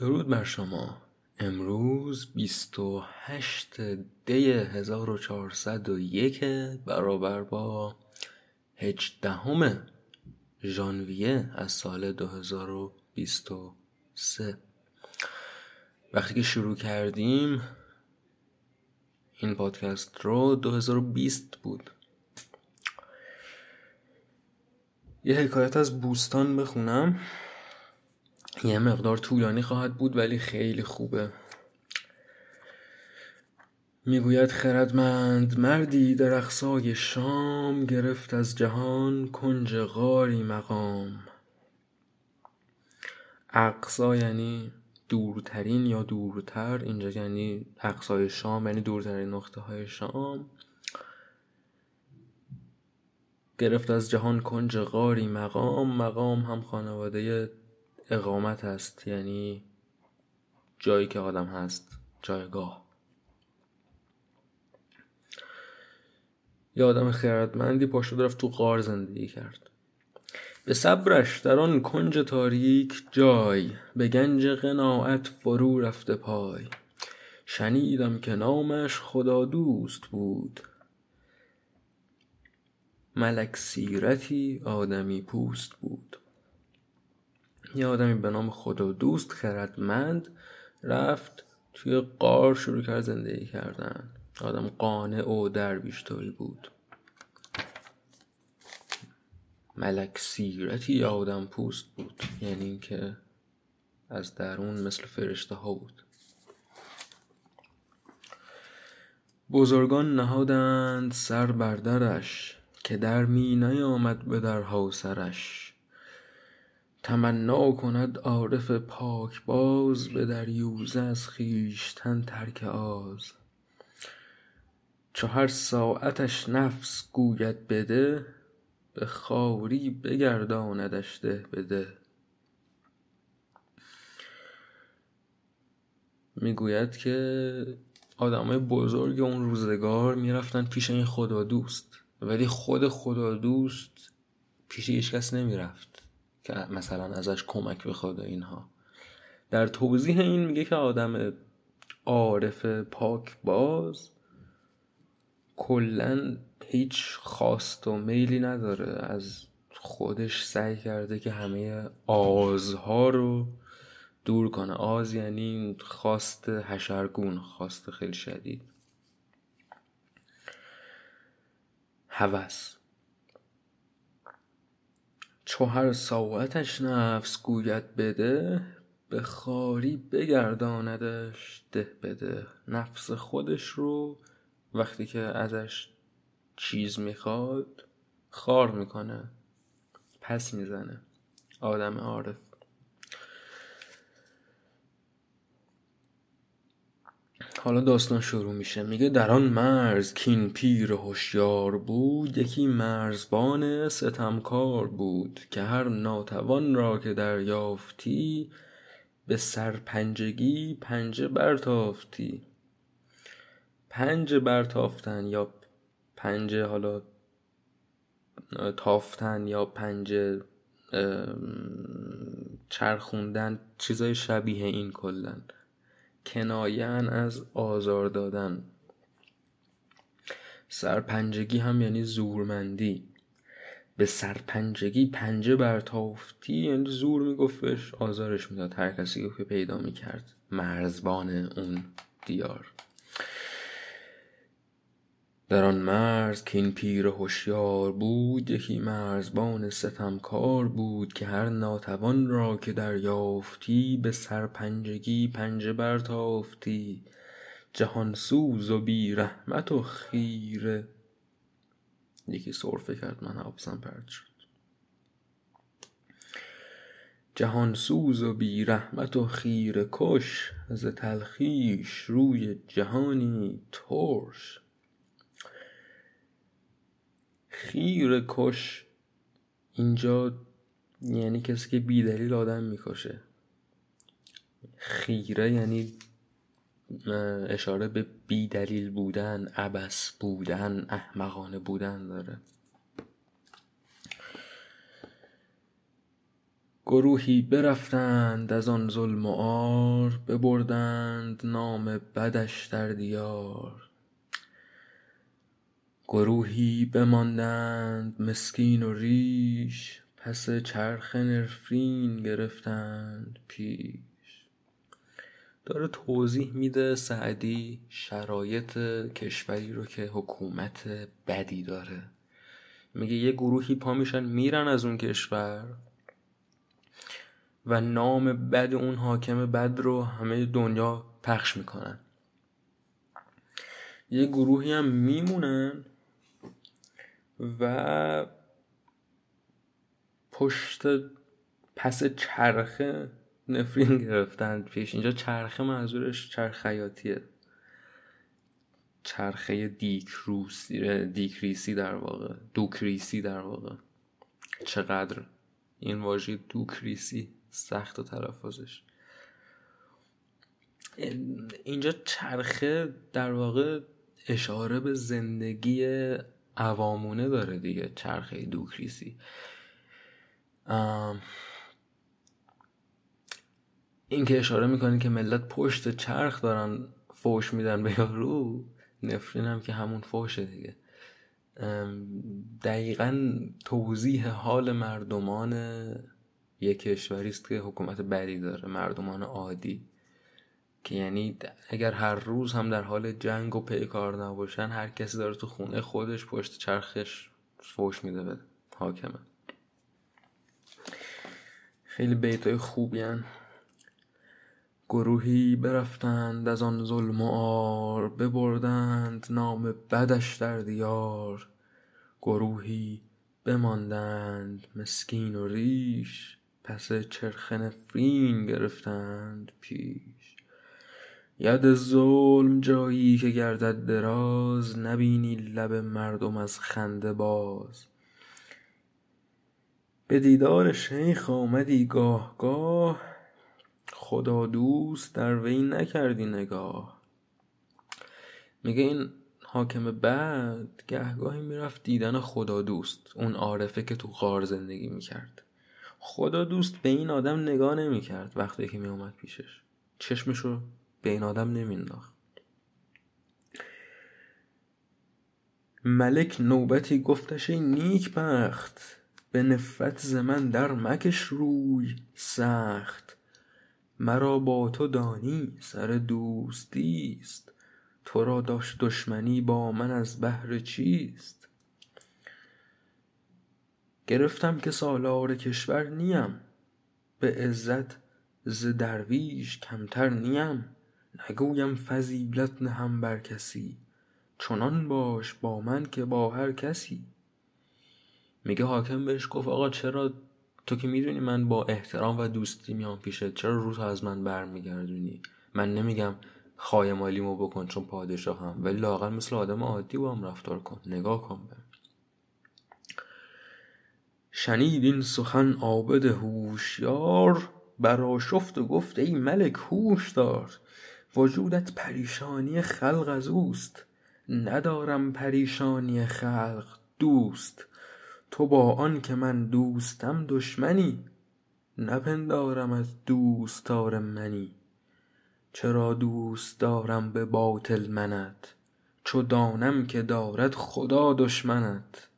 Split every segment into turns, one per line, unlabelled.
درود بر شما. امروز 28 دی 1401 برابر با 18 ژانویه از سال 2023 وقتی که شروع کردیم این پادکست رو 2020 بود. یه حکایت از بوستان بخونم. یه مقدار طولانی خواهد بود ولی خیلی خوبه. می‌گوید خردمند مردی در اقصای شام گرفت از جهان کنج غاری مقام. اقصا یعنی دورترین یا دورتر؟ اینجا یعنی اقصای شام یعنی دورترین نقطه های شام. گرفت از جهان کنج غاری مقام. مقام هم خانواده اقامت هست یعنی جایی که آدم هست جایگاه. یه آدم خیرتمندی پاشو رفت تو غار زندگی کرد. به صبرش در آن کنج تاریک جای به گنج قناعت فرو رفته پای. شنیدم که نامش خدا دوست بود. ملک سیرتی آدمی پوست بود. یه آدمی به نام خدا دوست خردمند رفت توی قار شروع کرد زندگی کردن. آدم قانع و درویشتاری بود. ملک سیرتی آدم پوست بود. یعنی اینکه از درون مثل فرشته ها بود. بزرگان نهادند سر بر درش که در می نیامد به درها سرش. تمنا کند عارف باز به دریوزه از خویشتن ترک آز. چو هر ساعتش نفس گوید بده به خواری بگرداندش ده به می‌گوید که آدمای بزرگ اون روزگار می‌رفتن پیش این خدا دوست ولی خود خدا دوست پیش هیچ کس نمی‌رفت. که مثلا ازش کمک بخواد اینها. در توضیح این میگه که آدم عارف پاک باز کلا هیچ خواست و میلی نداره. از خودش سعی کرده که همه آزها رو دور کنه. آز یعنی خواست حشرگون خواست خیلی شدید. هوس چو هر ساعتش نفس گوید بده به خاری بگرداندش ده بده. نفس خودش رو وقتی که ازش چیز می‌خواد خار می‌کنه پس می‌زنه. آدم عارف. حالا داستان شروع میشه. میگه در آن مرز کین پیر هوشیار بود یکی مرزبان ستمکار بود که هر ناتوان را که دریافتی به سرپنجگی پنجه برتافتی. پنجه برتافتن یا پنجه حالا تافتن یا پنجه چرخوندن چیزای شبیه این کلن. کناین از آزار دادن. سرپنجگی هم یعنی زورمندی. به سرپنجگی پنجه برتافتی یعنی زور میگفتش آزارش می‌داد. هر کسی که پیدا می‌کرد مرزبان اون دیار. در آن مرز که این پیر هوشیار بود یکی مرزبان ستمکار بود که هر ناتوان را که دریافتی به سرپنجگی پنجه برتافتی. جهان سوز و بی رحمت و خیره. یکی سرفه کرد من حواسم پرد شد. جهان سوز و بی رحمت و خیره کش ز تلخیش روی جهانی ترش. خیر کش اینجا یعنی کسی که بیدلیل آدم می‌کشه. خیره یعنی اشاره به بیدلیل بودن عبس بودن احمقانه بودن داره. گروهی برفتند از آن ظلم و عار ببردند نام بدش در دیار. گروهی بماندند مسکین و ریش پس چرخ نفرین گرفتند پیش. داره توضیح میده سعدی شرایط کشوری رو که حکومت بدی داره. میگه یه گروهی پا میشن میرن از اون کشور و نام بد اون حاکم بد رو همه دنیا پخش می‌کنن. یه گروهی هم میمونن و پشت پس چرخه نفرین گرفتن پیش. اینجا چرخه منظورش چرخیاتیه چرخه دیکروسی دیکریسی در واقع دوکریسی در واقع. چقدر این واژه دوکریسی سخت و تلفظش. اینجا چرخه در واقع اشاره به زندگی عوامونه داره دیگه چرخه دوکریسی. این که اشاره می‌کنه که ملت پشت چرخ دارن فوش میدن به یارو نفرین هم که همون فوشه دیگه. دقیقا توضیح حال مردمان یک کشوری است که حکومت بدی داره مردمان عادی. که یعنی اگر هر روز هم در حال جنگ و پیکار نباشن هر کسی داره تو خونه خودش پشت چرخش فوش میده به حاکمه. خیلی بیتای خوبی هن. گروهی برفتند از آن ظلم و آر ببردند نام بدش در دیار. گروهی بماندند مسکین و ریش پس چرخ نفرین گرفتند پیش. ید ظلم جایی که گردد دراز نبینی لب مردم از خنده باز. به دیدار شیخ آمدی گاه گاه خدا دوست در وی نکردی نگاه. میگه این حاکم بعد گهگاهی می‌رفت دیدن خدا دوست اون عارفه که تو غار زندگی می‌کرد. خدا دوست به این آدم نگاه نمی‌کرد وقتی که میومد پیشش. چشمشو به این آدم نمینداخت ملک نوبتی گفتش ای نیک بخت به نفرت زمن در مکش روی سخت. مرا با تو دانی سر دوستیست تو را داشت دشمنی با من از بهر چیست؟ گرفتم که سالار کشور نیم. به عزت ز درویش کمتر نیم. نگویم فضیلت نهم بر کسی چنان باش با من که با هر کسی. میگه حاکم بهش گفت آقا چرا تو که می‌دونی من با احترام و دوستی میام پیشت چرا رو از من برمیگردونی؟ من نمیگم خایمالیمو بکن چون پادشاهم ولی لاغر مثل آدم عادی با هم رفتار کن نگاه کن به شنید این سخن عابد هوشیار برآشفت و گفت ای ملک هوش دار وجودت پریشانی خلق از اوست. ندارم پریشانی خلق دوست. تو با آن که من دوستم دشمنی. نپندارم از دوستار منی. چرا دوست دارم به باطل منت؟ چو دانم که دارد خدا دشمنت.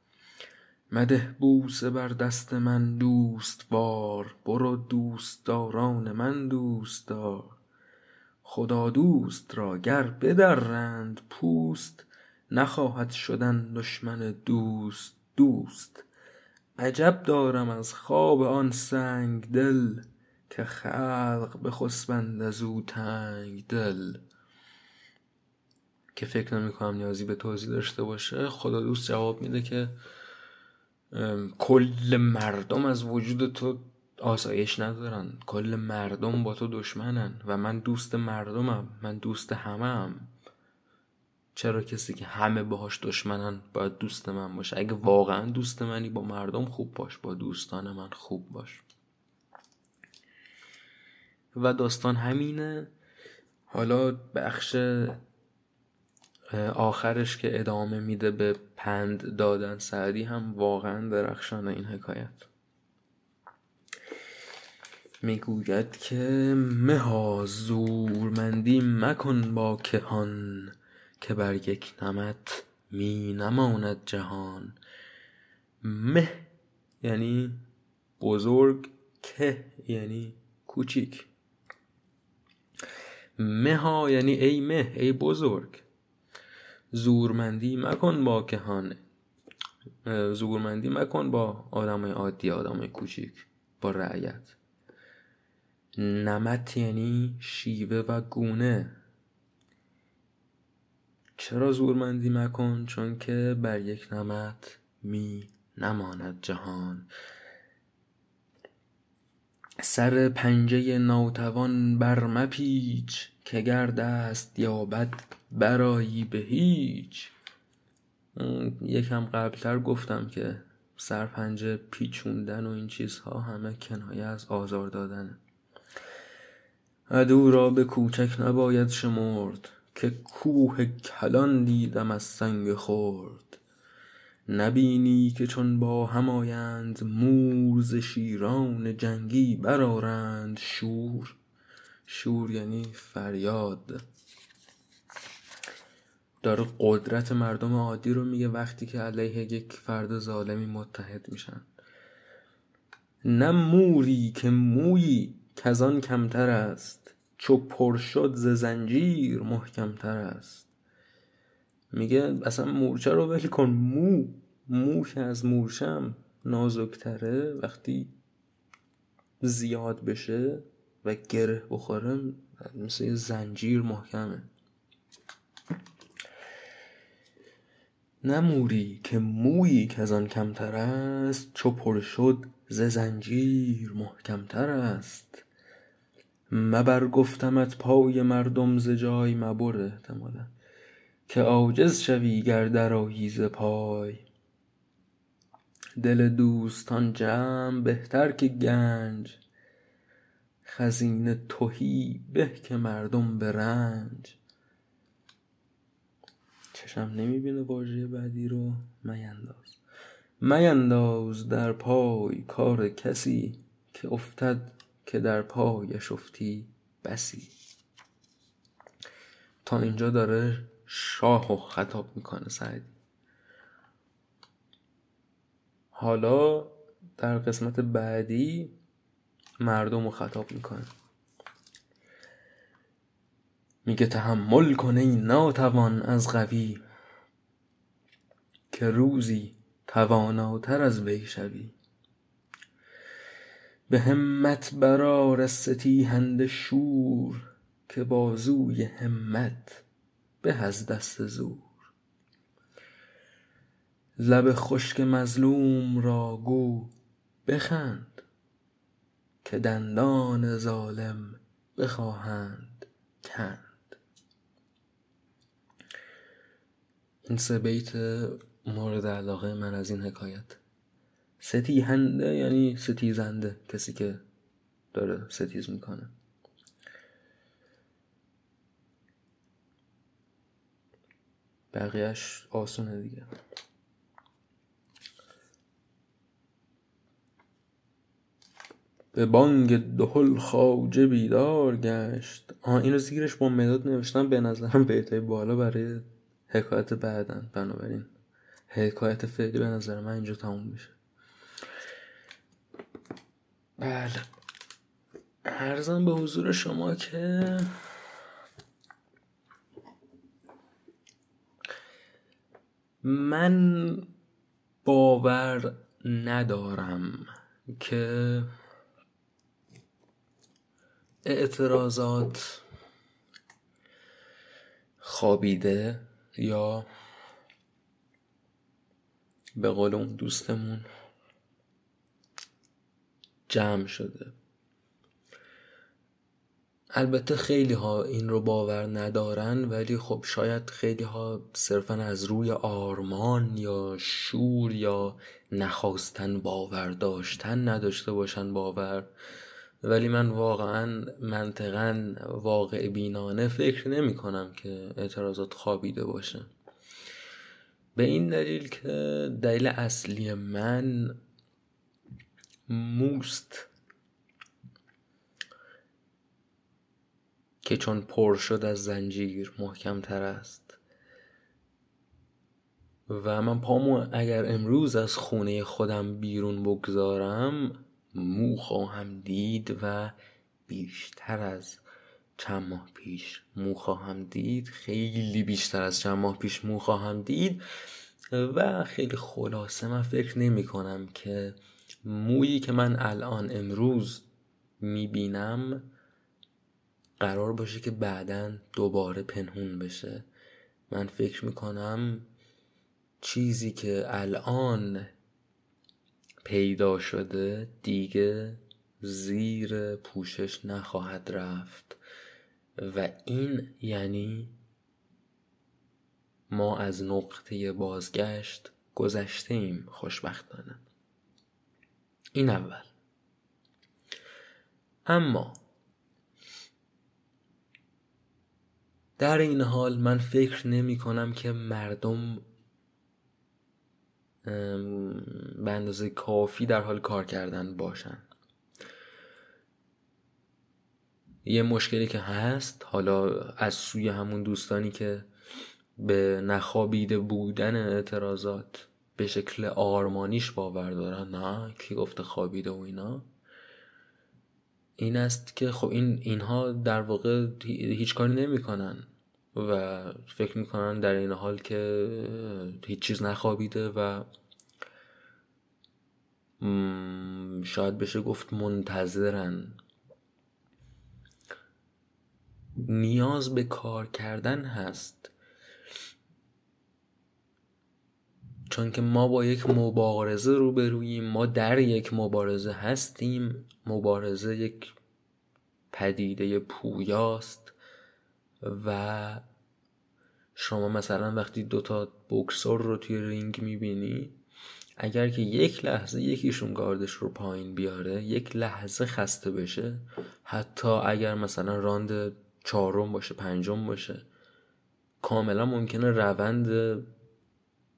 مده بوسه بر دست من دوست وار برو دوستداران من دوست دار خدا دوست را گر بدرند پوست نخواهد شدن دشمن دوست دوست. عجب دارم از خواب آن سنگ دل که خلق بخسبند از او تنگ دل. که فکر نمی کنم نیازی به توضیح داشته باشه. خدا دوست جواب میده که کل مردم از وجود تو آسایش ندارن. کل مردم با تو دشمنن و من دوست مردمم. من دوست همه هم چرا کسی که همه باهاش دشمنن باید دوست من باشه؟ اگه واقعا دوست منی با مردم خوب باش. با دوستان من خوب باش. و داستان همینه. حالا بخش آخرش که ادامه میده به پند دادن سعدی هم واقعا درخشانه این حکایت. می‌گوید که مها زورمندی مکن با کهان که بر یک نمط می نماند جهان. مه یعنی بزرگ که یعنی کوچیک. مها یعنی ای مه ای بزرگ. زورمندی مکن با کهان. زورمندی مکن با آدم عادی آدم کوچیک با رعیت. نمت یعنی شیوه و گونه. چرا زورمندی مکن؟ چون که بر یک نمت می نماند جهان. سر پنجه ناتوان بر مپیچ که گر دست یابد برآیی به هیچ. یکم قبلتر گفتم که سرپنجه پیچوندن و این چیزها همه کنایه از آزار دادنه. عدو را به کوچک نباید شمرد که کوه کلان دیدم از سنگ خرد. نبینی که چون با هم آیند مور شیران جنگی برآرند شور. شور یعنی فریاد. داره قدرت مردم عادی رو میگه وقتی که علیه یک فرد ظالمی متحد میشن. نه موری که مویی کزان کمتر است. چو پر شد ز زنجیر محکمتر است. میگه اصلا مورچه رو ول کن. مو مو که از مورشم نازکتره. وقتی زیاد بشه و گره بخوره مثل زنجیر محکمه نه موری که مویی که از آن کمتر است چو پر شد ز زنجیر محکمتر است. مبر گفتمت پای مردم ز جای مبر احتمالا. که عاجز شوی گر درآیی ز پای. دل دوستان جمع بهتر که گنج. خزینه تهی به که مردم به رنج. چشم نمی‌بینه واژه بعدی رو مینداز مینداز در پای کار کسی که افتد که در پایش افتی بسی. تا اینجا داره شاه و خطاب می‌کنه سعدی حالا در قسمت بعدی مردم رو خطاب می‌کنه. میگه تحمل کن ای ناتوان از قوی که روزی تواناتر از وی شوی. به همت برآر از ستیهنده شور که بازوی همت به از دست زور. لب خشک مظلوم را گو بخند که دندان ظالم بخواهند کند. این سه بیت مورد علاقه من از این حکایت. ستیهنده یعنی ستیزنده کسی که داره ستیز می‌کنه. بقیهش آسونه دیگه. به بانگ دهل خواجه بیدار گشت. آها اینو زیرش با مداد نوشتم به نظرم بیتای بالا برای حکایت بعدن. بنابراین حکایت فعلی به نظر من اینجا تموم میشه. بله. ارزم به حضور شما که من باور ندارم که اعتراضات خوابیده یا به قول اون دوستمون جمع شده. البته خیلی ها این رو باور ندارن ولی خب شاید خیلی ها صرفا از روی آرمان یا شور یا نخواستن باور داشتن نداشته باشن باور. ولی من واقعا منطقا واقع بینانه فکر نمی کنم که اعتراضات خوابیده باشه. به این دلیل که دلیل اصلی من موست که چون پر شد از زنجیر محکم تر است. و من پامو اگر امروز از خونه خودم بیرون بگذارم مو خواهم دید و بیشتر از چند ماه پیش مو خواهم دید خیلی بیشتر از چند ماه پیش مو خواهم دید و خیلی خلاصه من فکر نمی کنم که مویی که من الان امروز می بینم قرار باشه که بعدا دوباره پنهون بشه. من فکر می کنم چیزی که الان پیدا شده دیگه زیر پوشش نخواهد رفت. و این یعنی ما از نقطه بازگشت گذشته ایم خوشبختانه. این اول. اما در این حال من فکر نمی کنم که مردم به اندازه کافی در حال کار کردن باشن. یه مشکلی که هست حالا از سوی همون دوستانی که به نخوابیده بودن اعتراضات به شکل آرمانیش باور دارن نه کی گفته خوابیده و اینا. این است که خب این اینها در واقع هیچ کاری نمی‌کنن و فکر می‌کنن در این حال که هیچ چیز نخوابیده و شاید بشه گفت منتظرن. نیاز به کار کردن هست. چون که ما با یک مبارزه روبروییم ما در یک مبارزه هستیم. مبارزه یک پدیده پویاست و شما مثلا وقتی دوتا بکسور رو توی رینگ می‌بینی اگر که یک لحظه یکیشون گاردش رو پایین بیاره یک لحظه خسته بشه حتی اگر مثلا راند چهارم باشه پنجم باشه. کاملا ممکنه روند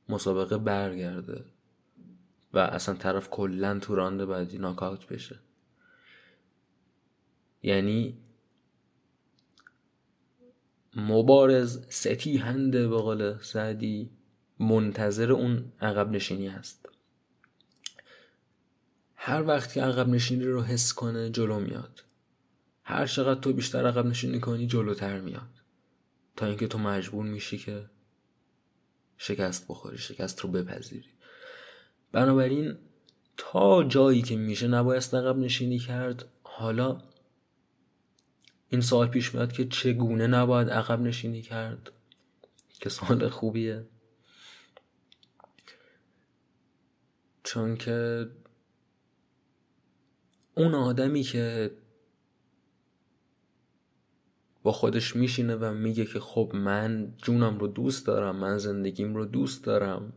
مسابقه برگرده و اصلا طرف کلا تو راند بعدی ناکاوت بشه. یعنی مبارز ستیهنده به قول سعدی منتظر اون عقب نشینی هست. هر وقت که عقب نشینی رو حس کنه جلو میاد. هر چقدر تو بیشتر عقب نشینی کنی جلوتر میاد. تا اینکه تو مجبور میشی که شکست بخوری شکست رو بپذیری. بنابراین تا جایی که میشه نباید عقب نشینی کرد حالا این سوال پیش میاد که چگونه نباید عقب نشینی کرد؟ که سوال خوبیه. چون که اون آدمی که با خودش میشینه و میگه که خب من جونم رو دوست دارم من زندگیم رو دوست دارم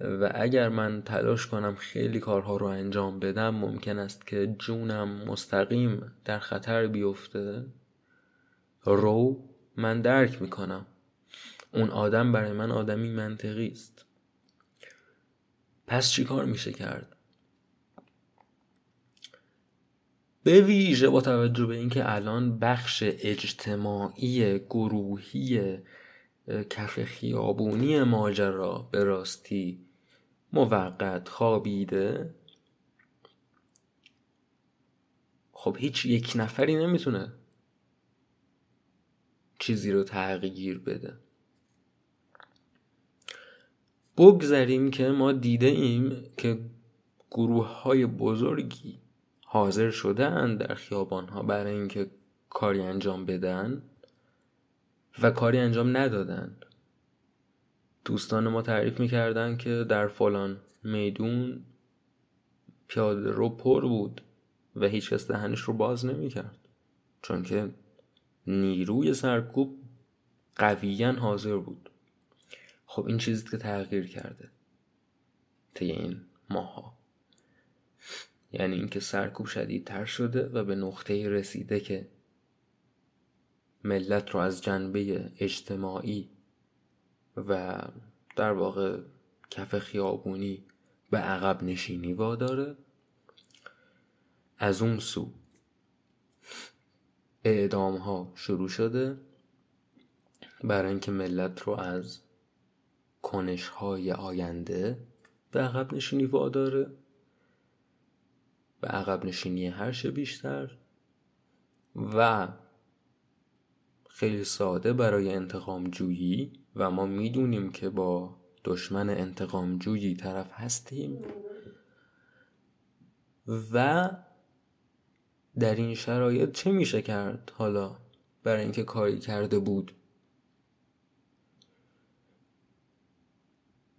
و اگر من تلاش کنم خیلی کارها رو انجام بدم ممکن است که جونم مستقیم در خطر بیفته. رو من درک می‌کنم. اون آدم برای من آدمی منطقی است. پس چی کار میشه کرد؟ به ویژه با توجه به اینکه الان بخش اجتماعی گروهی کف خیابونی ماجرا به راستی موقت خوابیده خب هیچ یک نفری نمی‌تونه چیزی رو تغییر بده. بگذاریم که ما دیده ایم که گروه های بزرگی حاضر شدن در خیابان ها برای اینکه کاری انجام بدن و کاری انجام ندادن. دوستان ما تعریف می‌کردن که در فلان میدون پیاده رو پر بود و هیچ کس دهنش رو باز نمی‌کرد. چون که نیروی سرکوب قویا حاضر بود. خب این چیزی که تغییر کرده. طی این ماها یعنی اینکه سرکوب شدیدتر شده و به نقطه رسیده که ملت رو از جنبه اجتماعی و در واقع کف خیابونی به عقب نشینی واداره از اون سو اعدام ها شروع شده برای اینکه ملت رو از کنش های آینده به عقب نشینی واداره. به عقب نشینی هرش بیشتر و خیلی ساده برای انتقام جویی و ما می‌دونیم که با دشمن انتقام جویی طرف هستیم و در این شرایط چه میشه کرد؟ حالا برای اینکه کاری کرده بود.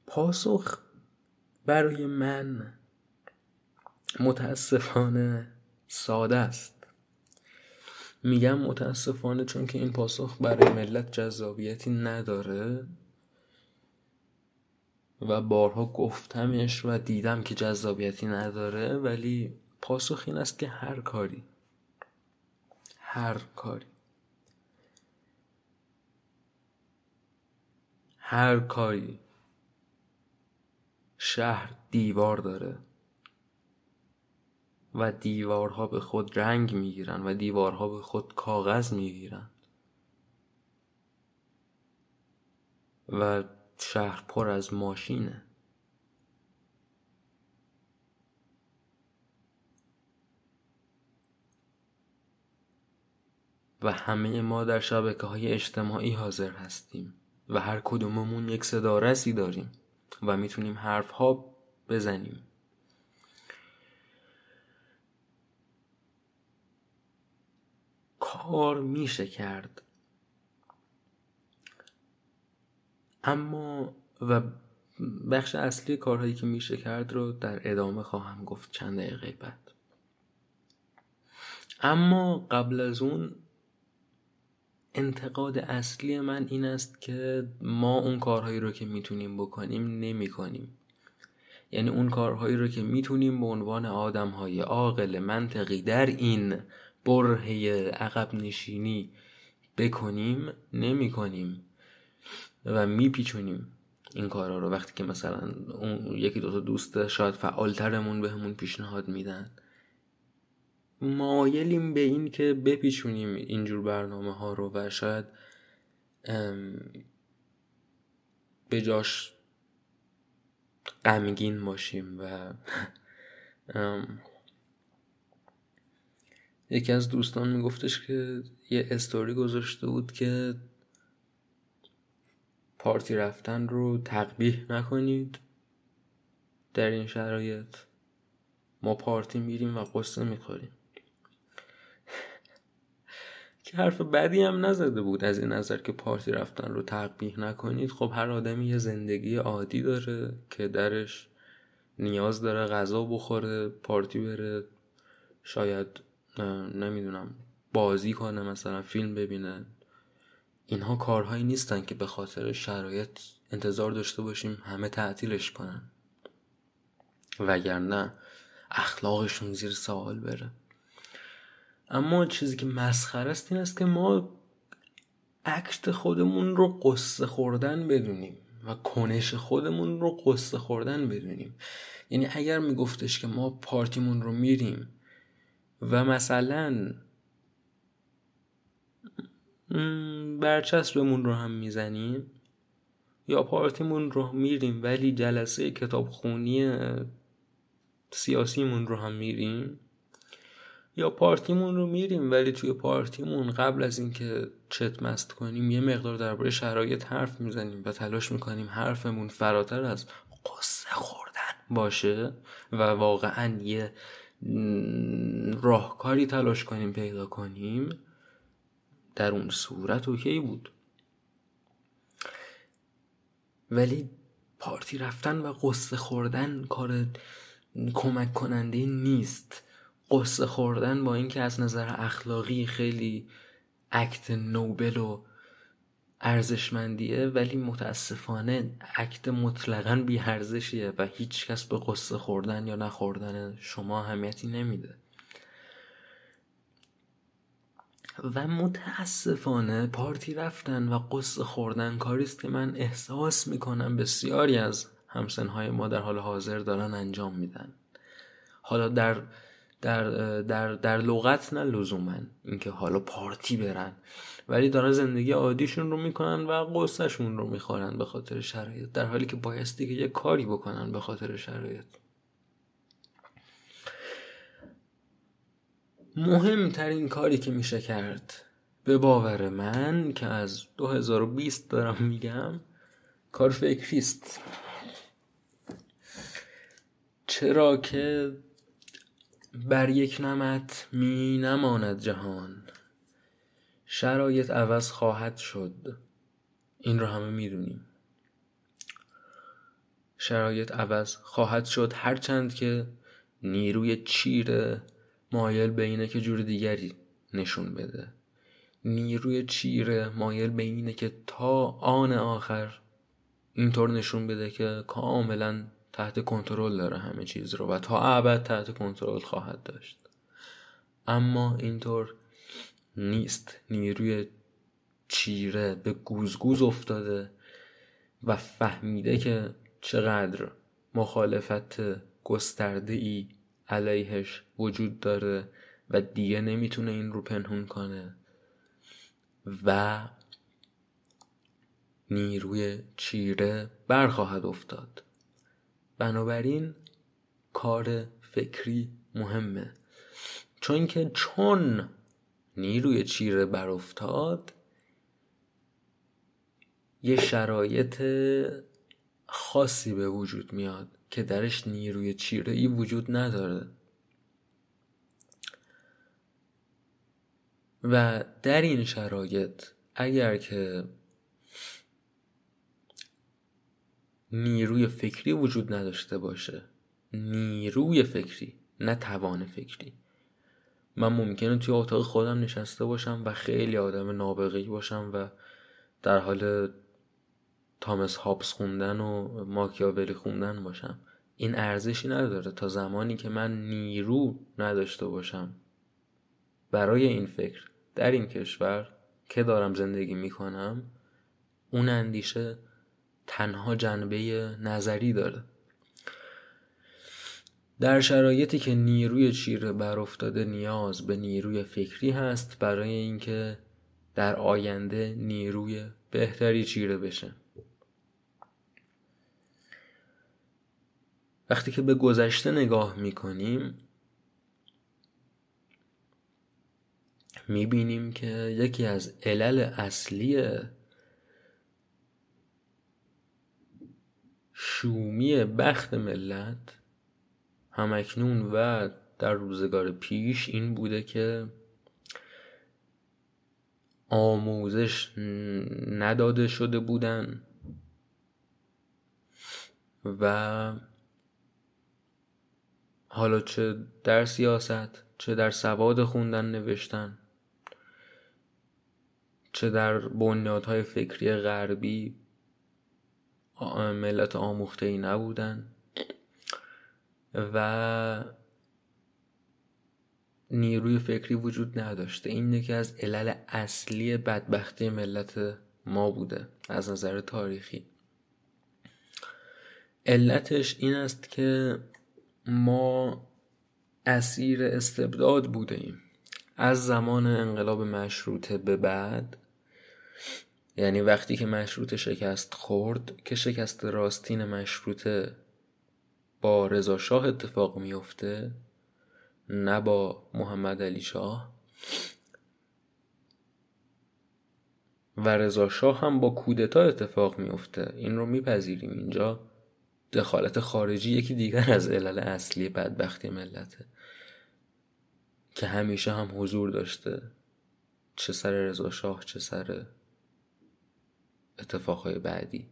پاسخ برای من متاسفانه ساده است. میگم متاسفانه چون که این پاسخ برای ملت جذابیتی نداره و بارها گفتمش و دیدم که جذابیتی نداره ولی پاسخ این است که هر کاری هر کاری هر کاری شهر دیوار داره. و دیوارها به خود رنگ می‌گیرن و دیوارها به خود کاغذ می‌گیرن. و شهر پر از ماشینه. و همه ما در شبکه های اجتماعی حاضر هستیم و هر کدوممون یک صدارسی داریم و می‌تونیم حرف ها بزنیم. کار میشه کرد. اما و بخش اصلی کارهایی که میشه کرد رو در ادامه خواهم گفت چند دقیقه بعد. اما قبل از اون انتقاد اصلی من این است که ما اون کارهایی رو که می‌تونیم بکنیم نمی کنیم یعنی اون کارهایی رو که می‌تونیم به عنوان آدم های عاقل منطقی در این برهه عقب نشینی بکنیم نمی کنیم و میپیچونیم این کارها رو. وقتی که مثلا اون یکی دوتا دوست شاید فعالترمون بهمون پیشنهاد میدن. مایلیم به این که بپیچونیم اینجور برنامه ها رو و شاید به جاش غمگین باشیم و یکی از دوستان میگفتش که یه استوری گذاشته بود که پارتی رفتن رو تقبیح نکنید در این شرایط. ما پارتی میریم و قصه می‌خوریم. که حرف بدی هم نزده بود از این نظر که پارتی رفتن رو تقبیح نکنید. خب هر آدمی یه زندگی عادی داره که درش نیاز داره غذا بخوره پارتی بره. شاید نمی‌دونم بازی کنه مثلا فیلم ببینه. اینها کارهایی نیستن که به خاطر شرایط انتظار داشته باشیم همه تعطیلش کنن. وگرنه اخلاقشون زیر سوال بره. اما چیزی که مسخره است این است که ما عکت خودمون رو قصه خوردن بدونیم و کنش خودمون رو قصه خوردن بدونیم. یعنی اگر میگفتش که ما پارتیمون رو میریم و مثلا برچسبمون رو هم می‌زنیم یا پارتیمون رو میریم ولی جلسه کتابخونی سیاسیمون رو هم میریم یا پارتیمون رو میریم ولی توی پارتیمون قبل از اینکه چت مست کنیم یه مقدار درباره شرایط حرف می‌زنیم و تلاش می‌کنیم حرفمون فراتر از قصه خوردن باشه و واقعا یه راهکاری تلاش کنیم پیدا کنیم در اون صورت اوکی بود. ولی پارتی رفتن و قصه خوردن کار کمک کننده نیست. قصه خوردن با اینکه از نظر اخلاقی خیلی اکت نوبل و ارزشمندیه ولی متاسفانه اکت مطلقا بی ارزشیه و هیچ کس به قصه خوردن یا نخوردن شما اهمیتی نمیده. و متاسفانه پارتی رفتن و قصه خوردن کاریست که من احساس می‌کنم بسیاری از همسنهای ما در حال حاضر دارن انجام میدن. حالا در در, در, در لغت نه لزومن اینکه حالا پارتی برن. ولی دارن زندگی عادیشون رو می‌کنن و قصهشون رو می‌خورن به خاطر شرایط در حالی که بایستی که یه کاری بکنن به خاطر شرایط. مهمترین کاری که میشه کرد به باور من که از 2020 دارم میگم کار فکریست چرا که بر یک نمت می نماند جهان. شرایط عوض خواهد شد. این رو همه می‌دونیم. شرایط عوض خواهد شد هرچند که نیروی چیر مایل به اینه که جور دیگری نشون بده. نیروی چیر مایل به اینه که تا آن آخر اینطور نشون بده که کاملا تحت کنترل داره همه چیز رو و تا ابد تحت کنترل خواهد داشت. اما اینطور نیست. نیروی چیره به گوزگوز افتاده و فهمیده که چقدر مخالفت گسترده ای علیهش وجود داره و دیگه نمی‌تونه این رو پنهون کنه و نیروی چیره برخواهد افتاد. بنابراین کار فکری مهمه. چون که چون نیروی چیره بر افتاد یه شرایط خاصی به وجود میاد که درش نیروی چیره ای وجود نداره. و در این شرایط اگر که نیروی فکری وجود نداشته باشه نیروی فکری نه توان فکری من ممکنه توی اتاق خودم نشسته باشم و خیلی آدم نابغه‌ای باشم و در حال تامس هابس خوندن و ماکیاولی خوندن باشم. این ارزشی نداره. تا زمانی که من نیرو نداشته باشم برای این فکر در این کشور که دارم زندگی می‌کنم اون اندیشه تنها جنبه نظری داره. در شرایطی که نیروی چیره بر افتاده نیاز به نیروی فکری هست برای اینکه در آینده نیروی بهتری چیره بشه. وقتی که به گذشته نگاه می‌کنیم می‌بینیم که یکی از علل اصلی شومی بخت ملت همکنون و در روزگار پیش این بوده که آموزش نداده شده بودن و حالا چه در سیاست چه در سواد خوندن نوشتن چه در بنیادهای فکری غربی ملت آموخته ای نبودن. و نیروی فکری وجود نداشته. این یکی از علل اصلی بدبختی ملت ما بوده از نظر تاریخی. علتش این است که ما اسیر استبداد بوده ایم از زمان انقلاب مشروطه به بعد یعنی وقتی که مشروطه شکست خورد که شکست راستین مشروطه با رضا شاه اتفاق میفته نه با محمد علی شاه. و رضا شاه هم با کودتا اتفاق میفته. این رو میپذیریم اینجا. دخالت خارجی یکی دیگر از علل اصلی بدبختی ملته. که همیشه هم حضور داشته. چه سر رضا شاه چه سر اتفاقهای بعدی.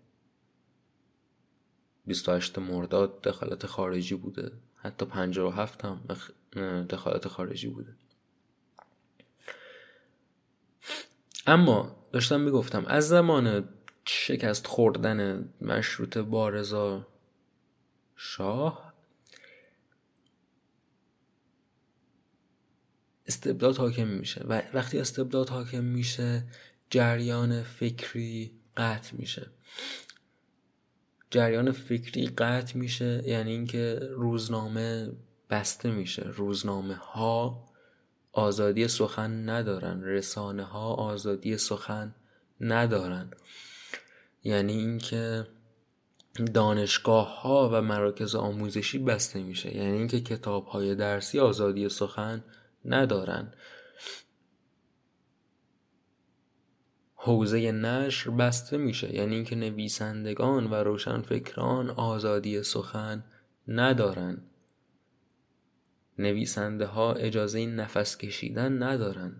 28 مرداد دخالت خارجی بوده. حتی 57 هم دخالت خارجی بوده. اما داشتم می‌گفتم از زمان شکست خوردن مشروط بارزا شاه استبداد حاکم میشه. و وقتی استبداد حاکم میشه جریان فکری قطع میشه. جریان فکری قطع میشه یعنی اینکه روزنامه بسته میشه. روزنامه ها آزادی سخن ندارن رسانه ها آزادی سخن ندارن. یعنی اینکه دانشگاه ها و مراکز آموزشی بسته میشه. یعنی اینکه کتاب های درسی آزادی سخن ندارن. حوزه نشر بسته میشه. یعنی اینکه نویسندگان و روشنفکران آزادی سخن ندارن. نویسنده ها اجازه نفس کشیدن ندارن.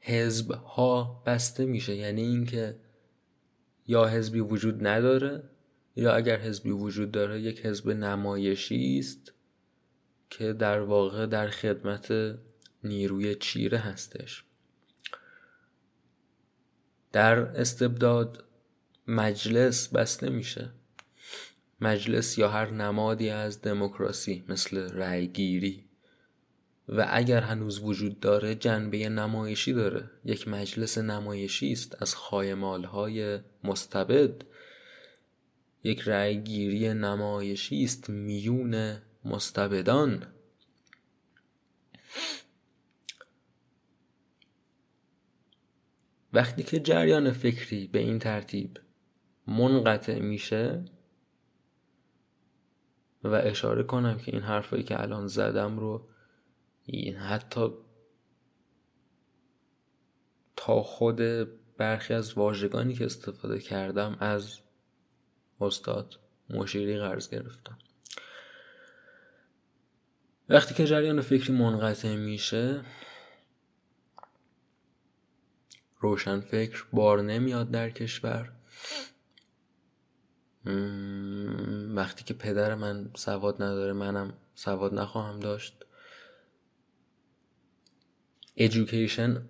حزب ها بسته میشه. یعنی اینکه یا حزبی وجود نداره یا اگر حزبی وجود داره یک حزب نمایشی است. که در واقع در خدمت نیروی چیره هستش. در استبداد مجلس بسته میشه. مجلس یا هر نمادی از دموکراسی مثل رأیگیری. و اگر هنوز وجود داره جنبه نمایشی داره. یک مجلس نمایشی است از خایمال های مستبد. یک رأیگیری نمایشی است میون مستبدان. وقتی که جریان فکری به این ترتیب منقطع میشه و اشاره کنم که این حرفایی که الان زدم رو حتی تا خود برخی از واژگانی که استفاده کردم از استاد مشیری قرض گرفتم. وقتی که جریان فکری منقطع میشه روشن فکر بار نمیاد در کشور. وقتی که پدر من سواد نداره منم سواد نخواهم داشت. ایژوکیشن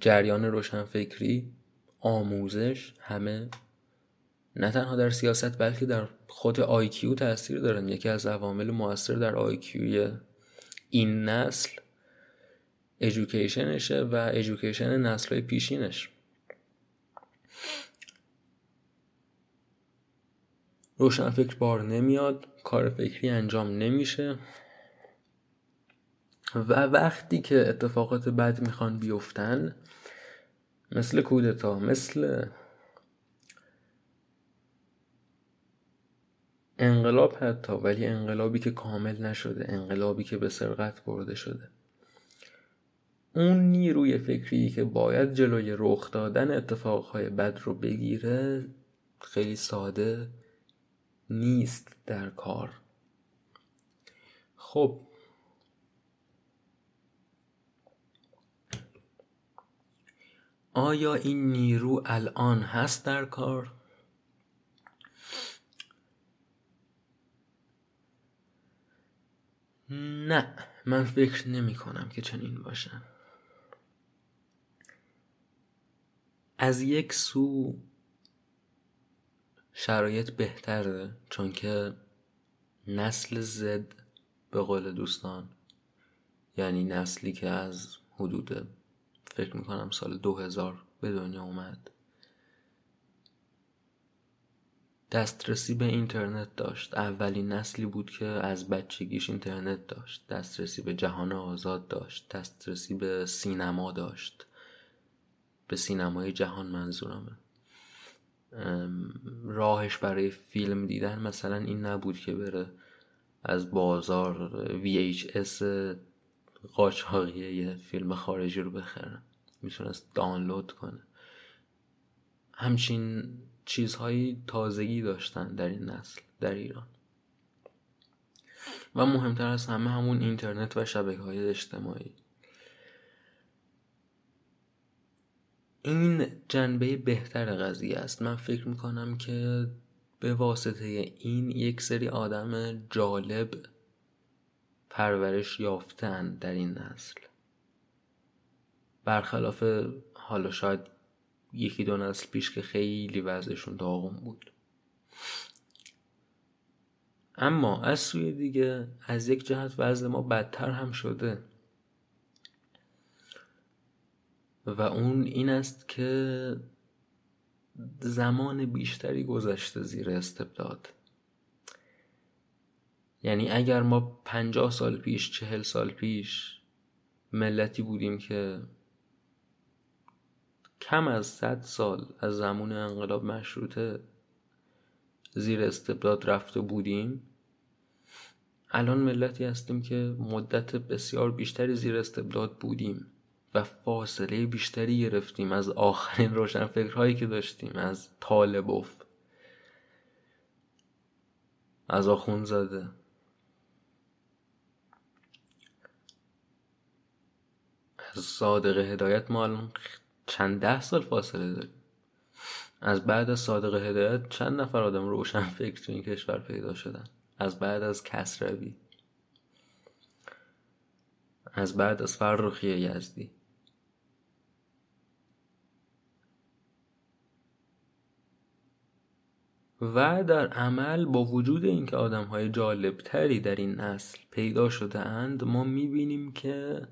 جریان روشنفکری آموزش همه نه تنها در سیاست بلکه در خود آیکیو تاثیر دارن. یکی از عوامل موثر در آیکیوی این نسل ایژوکیشنشه و ایژوکیشن نسل پیشینش. روشن فکر بار نمیاد کار فکری انجام نمیشه. و وقتی که اتفاقات بد می‌خوان بیفتن مثل کودتا مثل انقلاب حتی ولی انقلابی که کامل نشده انقلابی که به سرقت برده شده. اون نیروی فکری که باید جلوی رخ دادن اتفاقهای بد رو بگیره خیلی ساده نیست در کار. خب. آیا این نیرو الان هست در کار؟ نه من فکر نمی کنم که چنین باشه از یک سو شرایط بهتره چون که نسل زد به قول دوستان یعنی نسلی که از حدود فکر می‌کنم سال 2000 به دنیا اومد. دسترسی به اینترنت داشت. اولین نسلی بود که از بچگیش اینترنت داشت. دسترسی به جهان آزاد داشت. دسترسی به سینما داشت. به سینمای جهان منظورمه. راهش برای فیلم دیدن مثلا این نبود که بره از بازار VHS قاچاقی یه فیلم خارجی رو بخره. می‌تونست دانلود کنه. همچین چیزهایی تازگی داشتن در این نسل در ایران. و مهمتر از همه همون اینترنت و شبکه های اجتماعی. این جنبه بهتر قضیه است. من فکر می‌کنم که به واسطه این یک سری آدم جالب پرورش یافتن در این نسل. برخلاف حالا شاید یکی دو نسل پیش که خیلی وضعشون داغون بود. اما از سوی دیگه از یک جهت وضع ما بدتر هم شده. و اون این است که زمان بیشتری گذشته زیر استبداد یعنی اگر ما پنجاه سال پیش چهل سال پیش ملتی بودیم که کم از صد سال از زمان انقلاب مشروطه زیر استبداد رفته بودیم. الان ملتی هستیم که مدت بسیار بیشتری زیر استبداد بودیم و فاصله بیشتری گرفتیم از آخرین روشنفکرهایی که داشتیم از طالبوف از زاده از صادق هدایت ما الان چند ده سال فاصله داریم از بعد از صادق هدایت چند نفر آدم روشن فکر تو این کشور پیدا شدن؟ از بعد از کسروی. از بعد از فرخی یزدی. و در عمل با وجود اینکه آدم های جالب تری در این نسل پیدا شده اند ما می‌بینیم که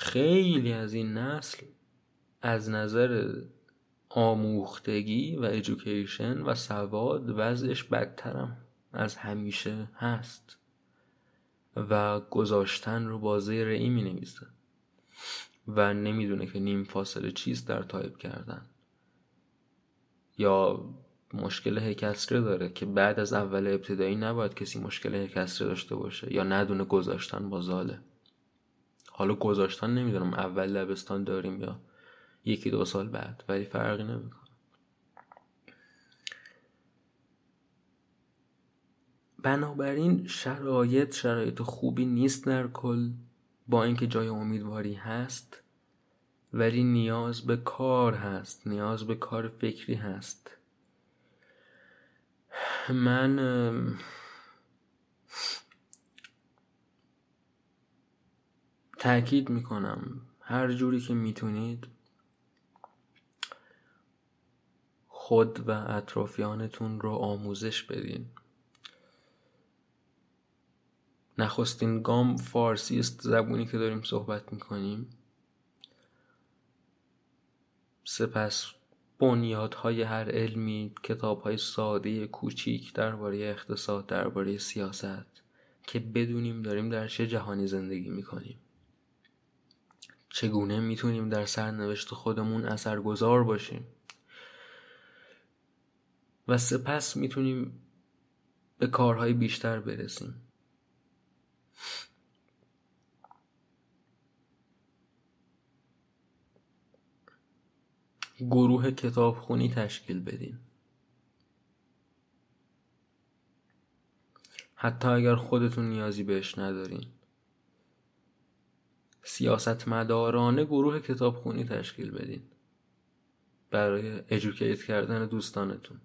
خیلی از این نسل از نظر آموختگی و ایژوکیشن و سواد وضعش بدترم از همیشه هست و گذاشتن رو با زیر ای می نویسه و نمی‌دونه که نیم فاصله چیست در تایپ کردن. یا مشکل هکسره داره که بعد از اول ابتدایی نباید کسی مشکل هکسره داشته باشه یا ندونه گذاشتن با زاله. حالا گذاشتن نمی‌دونم اول لبستان داریم یا یکی دو سال بعد ولی فرقی نمی‌کنه. بنابراین شرایط شرایط خوبی نیست در کل با اینکه جای امیدواری هست ولی نیاز به کار هست نیاز به کار فکری هست. من تاکید می‌کنم. هر جوری که می‌تونید. خود و اطرافیانتون رو آموزش بدین. نخستین گام فارسی است زبونی که داریم صحبت می‌کنیم. سپس بنیادهای هر علمی کتابهای ساده کوچیک درباره اقتصاد درباره سیاست که بدونیم داریم در چه جهانی زندگی می‌کنیم. چگونه می‌تونیم در سرنوشت خودمون اثرگذار باشیم؟ و سپس می‌تونیم به کارهای بیشتر برسیم. گروه کتابخونی تشکیل بدین. حتی اگر خودتون نیازی بهش ندارین. سیاستمدارانه گروه کتابخونی تشکیل بدین. برای ادوکییت کردن دوستانتون.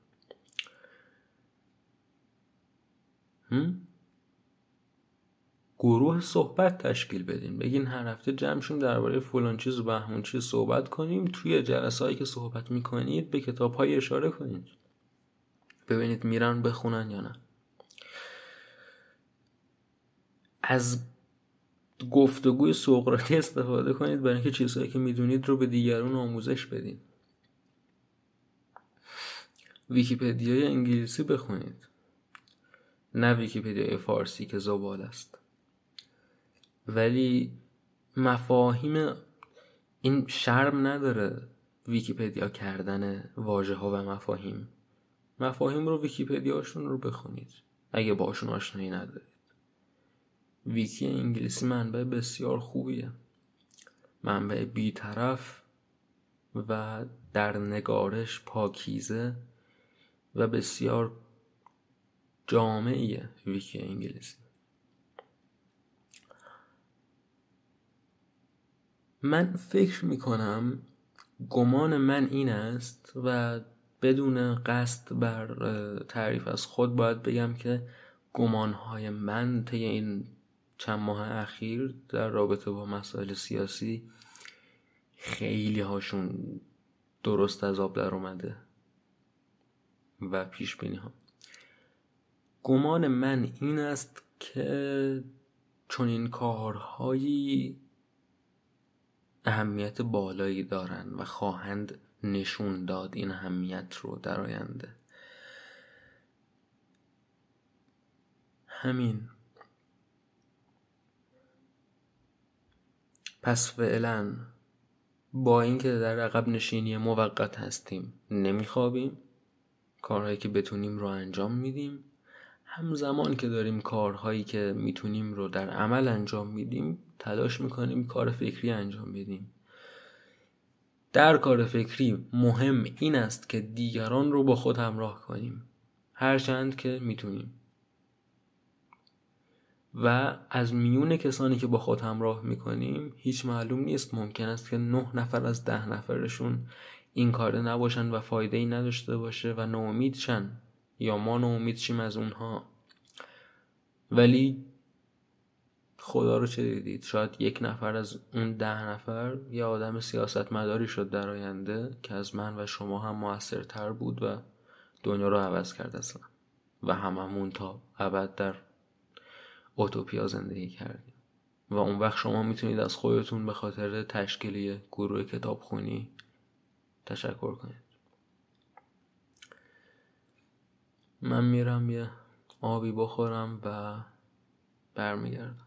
گروه صحبت تشکیل بدین. بگین هر هفته جمع درباره فلان چیز و بهمون چیز صحبت کنیم. توی جلسه هایی که صحبت می‌کنید به کتاب های اشاره کنید. ببینید میرن بخونن یا نه. از گفتگوی سقراطی استفاده کنید برای اینکه چیزهایی که می‌دونید رو به دیگرون آموزش بدین. ویکیپدیای انگلیسی بخونید. نه ویکیپدیای فارسی که زباله است. ولی مفاهیم این شرم نداره ویکیپدیا کردن واژه ها و مفاهیم. مفاهیم رو ویکیپدیاشون رو بخونید. اگه باشون آشنایی ندارید. ویکی انگلیسی منبع بسیار خوبیه. منبع بیطرف و در نگارش پاکیزه و بسیار جامعیه ویکی انگلیسی. من فکر می‌کنم گمان من این است و بدون قصد بر تعریف از خود باید بگم که گمانهای من طی این چند ماه اخیر در رابطه با مسائل سیاسی خیلی هاشون درست از آب در اومده و پیش بینی ها. گمان من این است که چون این کارهایی اهمیت بالایی دارند و خواهند نشون داد این اهمیت رو در آینده. همین. پس فعلا با اینکه در عقب نشینی موقت هستیم نمیخوابیم کارهایی که بتونیم رو انجام میدیم. همزمان که داریم کارهایی که می‌تونیم رو در عمل انجام میدیم تلاش می‌کنیم کار فکری انجام بدیم. در کار فکری مهم این است که دیگران رو با خود همراه کنیم. هرچند که می‌تونیم. و از میون کسانی که با خود همراه می‌کنیم هیچ معلوم نیست ممکن است که نه نفر از ده نفرشون این کاره نباشن و فایده ای نداشته باشه و ناامید شن یا ما ناامید شیم از اونها. ولی خدا رو چه دیدید؟ شاید یک نفر از اون ده نفر یه آدم سیاست مداری شد در آینده که از من و شما هم موثرتر بود و دنیا رو عوض کرد اصلا. و هممون تا ابد در اوتوپیا زندگی کردیم و اون وقت شما می‌تونید از خودتون به خاطر تشکیلی گروه کتابخونی تشکر کنید. من میرم یه آبی بخورم و برمیگردم.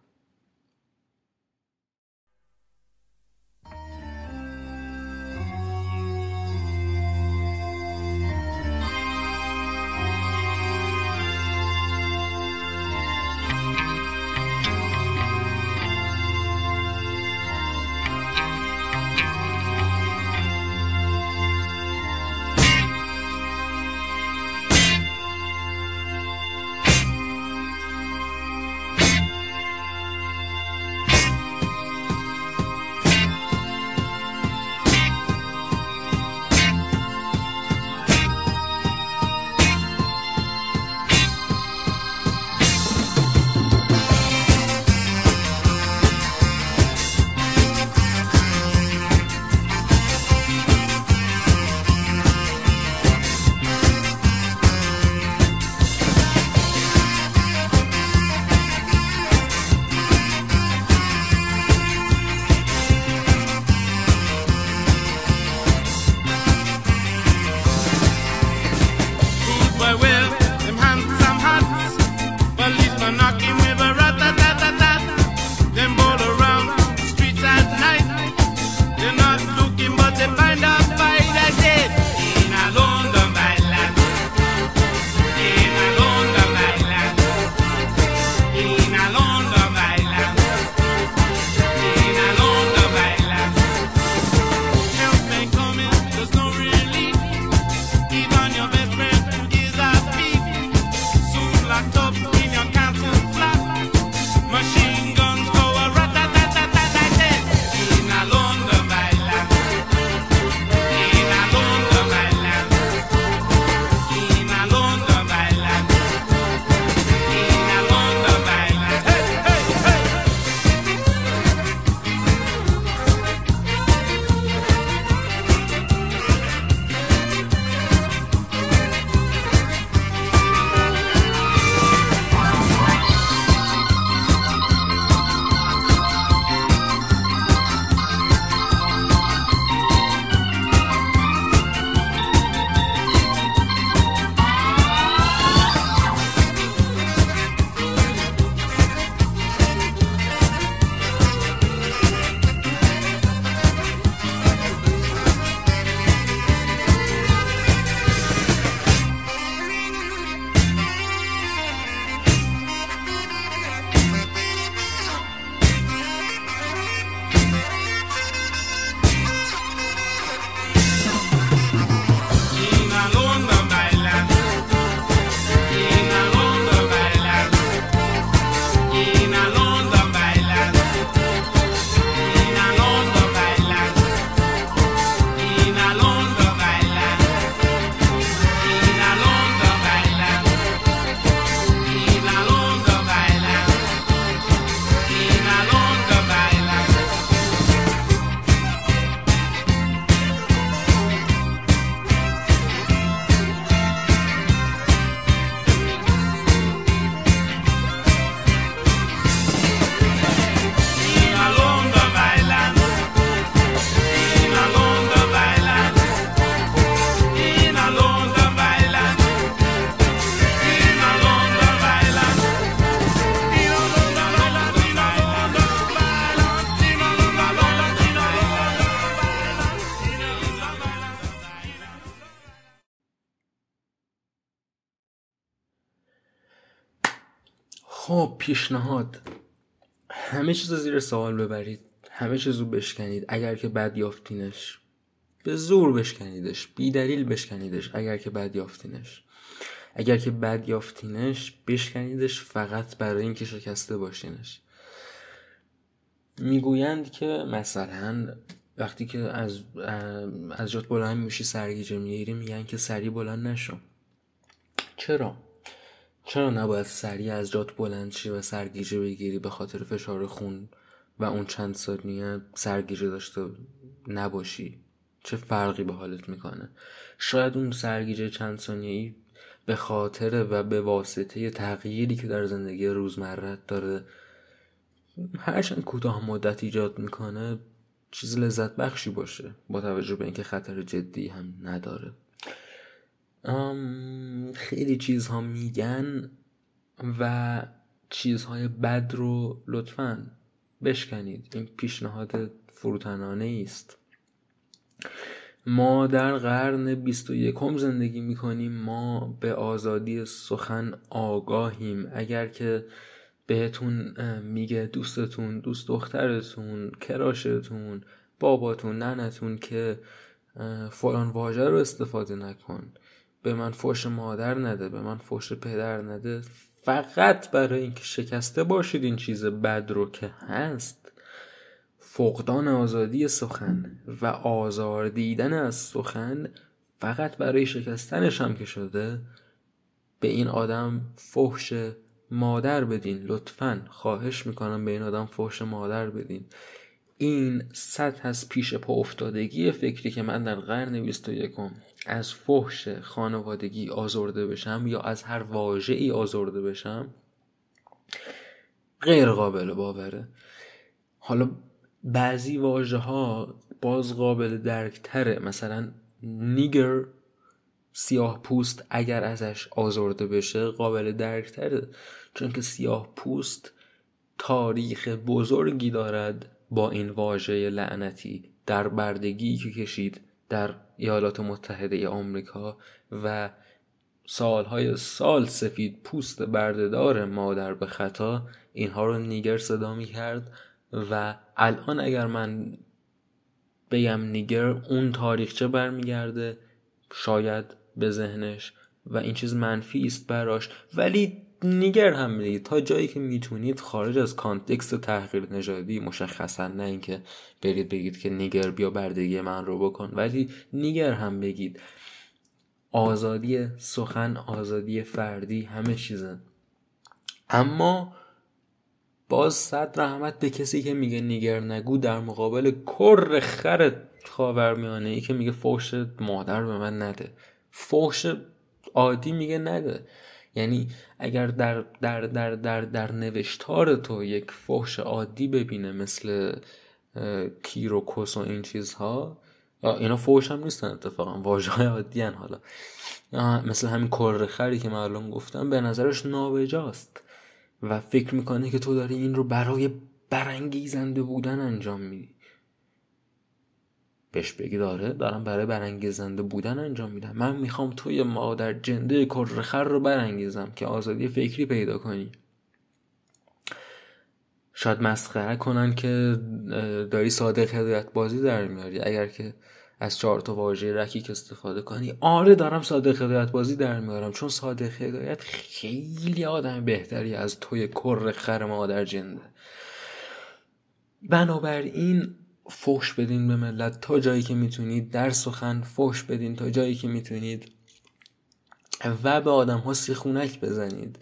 پیشنهاد. همه چیز زیر سوال ببرید. همه چیز رو بشکنید. اگر که بد یافتینش به زور بشکنیدش بی دلیل بشکنیدش اگر که بد یافتینش اگر که بد یافتینش بشکنیدش فقط برای اینکه شکسته باشینش. می‌گویند که مثلا وقتی که از از جات بلند میشی سرگیجه می‌گیری میگن که سری بلند نشو. چرا؟ چرا نباید سریع از جات بلند شی و سرگیجه بگیری به خاطر فشار خون و اون چند ثانیه سرگیجه داشته نباشی؟ چه فرقی به حالت می‌کنه؟ شاید اون سرگیجه چند ثانیه به خاطر و به واسطه تغییری که در زندگی روزمرت داره هرچند کوتاه مدت ایجاد می‌کنه چیز لذت بخشی باشه با توجه به اینکه خطر جدی هم نداره. خیلی چیزها میگن و چیزهای بد رو لطفا بشکنید. این پیشنهاد فروتنانه است ما در قرن بیست و یکم زندگی می‌کنیم. ما به آزادی سخن آگاهیم. اگر که بهتون میگه دوستتون دوست دخترتون کراشتون باباتون ننتون که فلان واژه رو استفاده نکن. به من فوش مادر نده به من فوش پدر نده. فقط برای اینکه شکسته باشید این چیز بد رو که هست. فقدان آزادی سخن و آزار دیدن از سخن فقط برای شکستنش هم که شده. به این آدم فحش مادر بدین. لطفا خواهش می‌کنم به این آدم فحش مادر بدین. این سطح از پیش پا افتادگی فکری که من در قرن 21 از فحش خانوادگی آزرده بشم یا از هر واژه ای آزرده بشم غیر قابل باوره. حالا بعضی واژه ها باز قابل درک تره مثلا نیگر سیاه پوست اگر ازش آزرده بشه قابل درک تره چون که سیاه پوست تاریخ بزرگی دارد با این واژه لعنتی در بردگی که کشید. در ایالات متحده آمریکا و سالهای سال سفید پوست بردهدار مادر به خطا اینها رو نیگر صدا می کرد و الان اگر من بگم نیگر اون تاریخچه برمیگرده؟ شاید به ذهنش و این چیز منفی است براش. ولی نیگر هم می‌دید تا جایی که می‌تونید خارج از کانتکست تحقیر نژادی مشخصا نه اینکه برید بگید که نیگر بیا بردگی من رو بکن ولی نیگر هم بگید. آزادی سخن آزادی فردی همه چیزه. اما باز صد رحمت به کسی که میگه نیگر نگو در مقابل کر خر خاورمیانه ای که میگه فوش مادر به من نده. فوش عادی میگه نده. یعنی اگر در در در در در نوشتار تو یک فحش عادی ببینه مثل کیر و کس و این چیزها اینا فوش هم نیستن اتفاقا واژه های عادی هن حالا. مثل همین کرخری که من گفتم به نظرش نابجاست و فکر می‌کنه که تو داری این رو برای برانگیزنده بودن انجام میدی. بهش بگی داره دارم برای برانگیزنده بودن انجام میدم. من می‌خوام توی مادر جنده کرخر رو برانگیزم که آزادی فکری پیدا کنی. شاید مسخره کنن که داری صادق هدایت بازی در میاری. اگر که از چهار تا واژه رکیک استفاده کنی آره دارم صادق هدایت بازی در میارم. چون صادق هدایت خیلی آدم بهتری از توی کر خر مادر جنده. بنابراین فوش بدین به ملت. تا جایی که می‌تونید در سخن فوش بدین تا جایی که می‌تونید و به آدم ها سیخونک بزنید.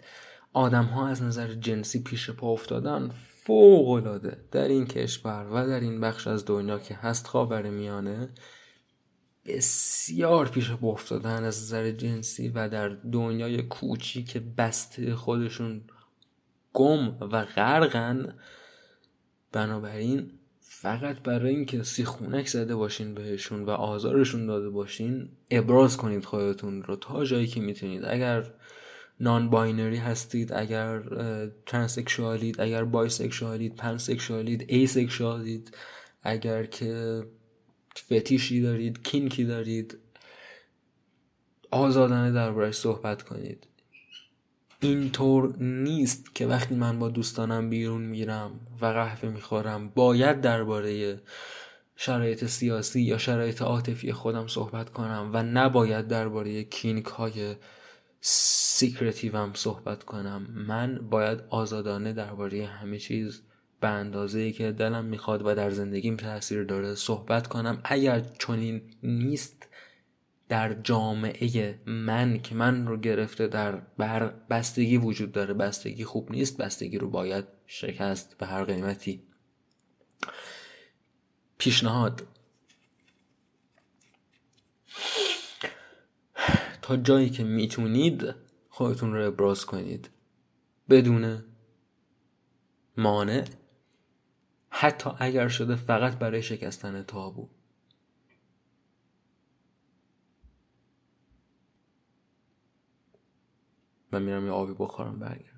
آدم ها از نظر جنسی پیش پا افتادن فوق العاده در این کشور و در این بخش از دنیا که هست خاور میانه بسیار پیش پا افتادن از نظر جنسی و در دنیای کوچیک بسته خودشون گم و غرقن. بنابراین فقط برای اینکه سیخونک زده باشین بهشون و آزارشون داده باشین ابراز کنید خودتون رو تا جایی که می‌تونید. اگر non-binary هستید اگر transsexual ید اگر bisexual ید pansexual ید asexual ید اگر که فتیشی دارید kink ی دارید آزادانه دربارش صحبت کنید. اینطور نیست که وقتی من با دوستانم بیرون میرم و قهوه می‌خورم باید درباره شرایط سیاسی یا شرایط عاطفی خودم صحبت کنم و نباید درباره kink های secretive م صحبت کنم. من باید آزادانه درباره همه چیز به اندازه ای که دلم می‌خواد و در زندگیم تاثیر داره صحبت کنم. اگر چنین نیست در جامعه من که من رو گرفته در بر بستگی وجود داره بستگی خوب نیست بستگی رو باید شکست به هر قیمتی. پیشنهاد. تا جایی که می‌تونید خودتون رو ابراز کنید. بدون مانع. حتی اگر شده فقط برای شکستن تابو. من میرم یه آبی بخورم برگرد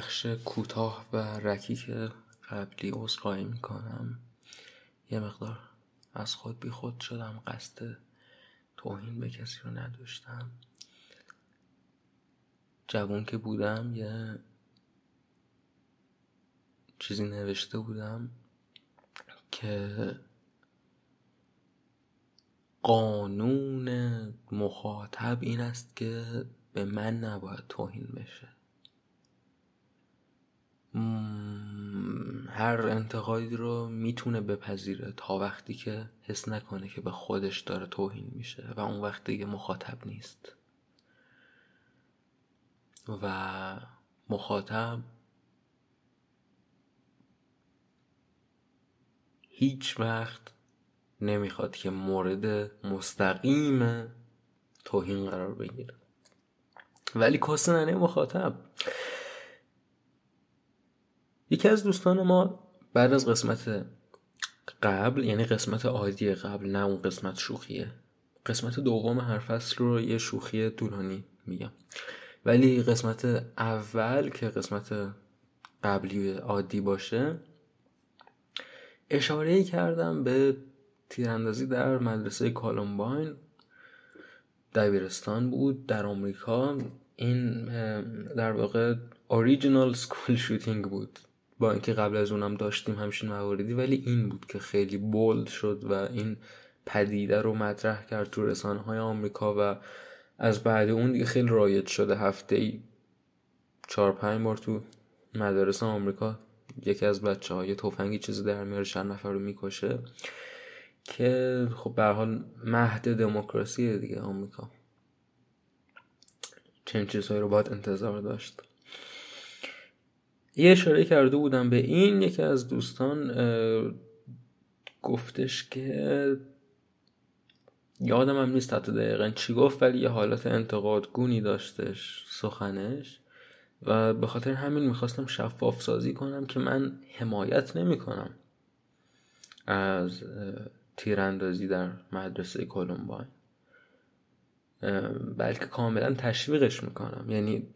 بخش کوتاه و رکیک قبلی عذرخواهی می‌کنم یه مقدار از خود بی خود شدم قصد توهین به کسی رو نداشتم. جوان که بودم یه چیزی نوشته بودم که قانون مخاطب این است که به من نباید توهین بشه. هر انتقادی رو می‌تونه بپذیره تا وقتی که حس نکنه که به خودش داره توهین میشه و اون وقت دیگه مخاطب نیست. و مخاطب هیچ وقت نمی‌خواد که مورد مستقیم توهین قرار بگیره. ولی کسننه مخاطب. یکی از دوستان ما بعد از قسمت قبل یعنی قسمت عادی قبل نه اون قسمت شوخیه. قسمت دوم هر فصل رو یه شوخی طولانی میگم. ولی قسمت اول که قسمت قبلی عادی باشه اشاره کردم به تیراندازی در مدرسه کالومباین. دبیرستان بود در آمریکا. این در واقع original school shooting بود. با اینکه قبل از اونم داشتیم همچین مواردی ولی این بود که خیلی bold شد و این پدیده رو مطرح کرد تو رسانه های آمریکا و از بعد اون دیگه خیلی رایج شده. هفته ای چهار پنج بار تو مدارس آمریکا یکی از بچه های توفنگی چیزی در میاره چند نفر رو می‌کشه که خب به حال مهد دموکراسی دیگه آمریکا. چنین چیزهایی رو باید انتظار داشت. یه اشاره کرده بودم به این یکی از دوستان گفتش که یادم هم نیست حتی دقیقا چی گفت ولی یه حالت انتقادگونی داشتش سخنش. و به خاطر همین می‌خواستم شفاف سازی کنم که من حمایت نمی کنم از تیراندازی در مدرسه کلمباین بلکه کاملا تشویقش می‌کنم. یعنی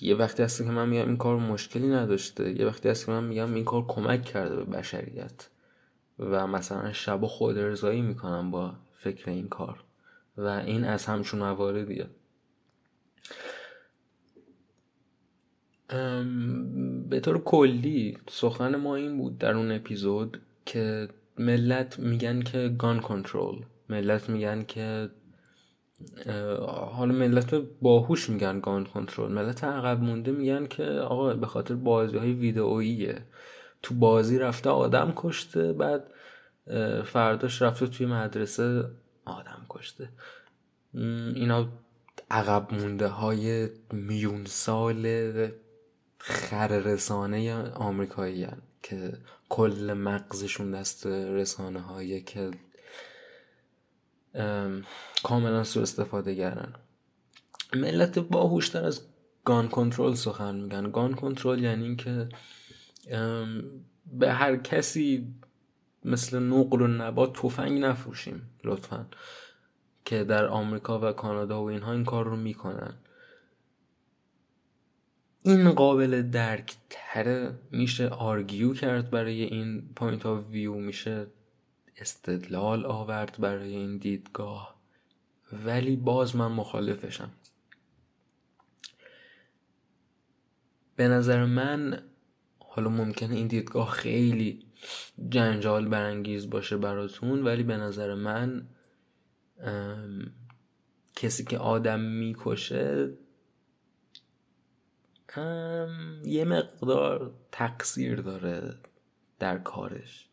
یه وقتی هست که من میگم این کار مشکلی نداشته یه وقتی هست که من میگم این کار کمک کرده به بشریت و مثلا شب خود ارزایی می‌کنم با فکر این کار و این از همچون مواردیه. به طور کلی سخن ما این بود در اون اپیزود که ملت میگن که گان کنترل ملت میگن که حالا ملت باهوش میگن گان کنترل. ملت عقب مونده میگن که آقا به خاطر بازی های ویدئوییه. تو بازی رفته آدم کشته بعد فرداش رفته توی مدرسه آدم کشته. اینا عقب مونده های میون سال خر آمریکایی هن که کل مغزشون دست رسانه هایی که کاملا سو استفاده گرن ملت باهوشتر از گان کنترل سخن میگن. گان کنترل یعنی اینکه به هر کسی مثل نقل و نبات تفنگ نفروشیم لطفا که در آمریکا و کانادا و اینها این کار رو می‌کنن. این قابل درک تره میشه argue کرد برای این point of view میشه استدلال آورد برای این دیدگاه ولی باز من مخالفشم. به نظر من حالا ممکنه این دیدگاه خیلی جنجال برانگیز باشه براتون ولی به نظر من کسی که آدم می‌کشه یه مقدار تقصیر داره در کارش.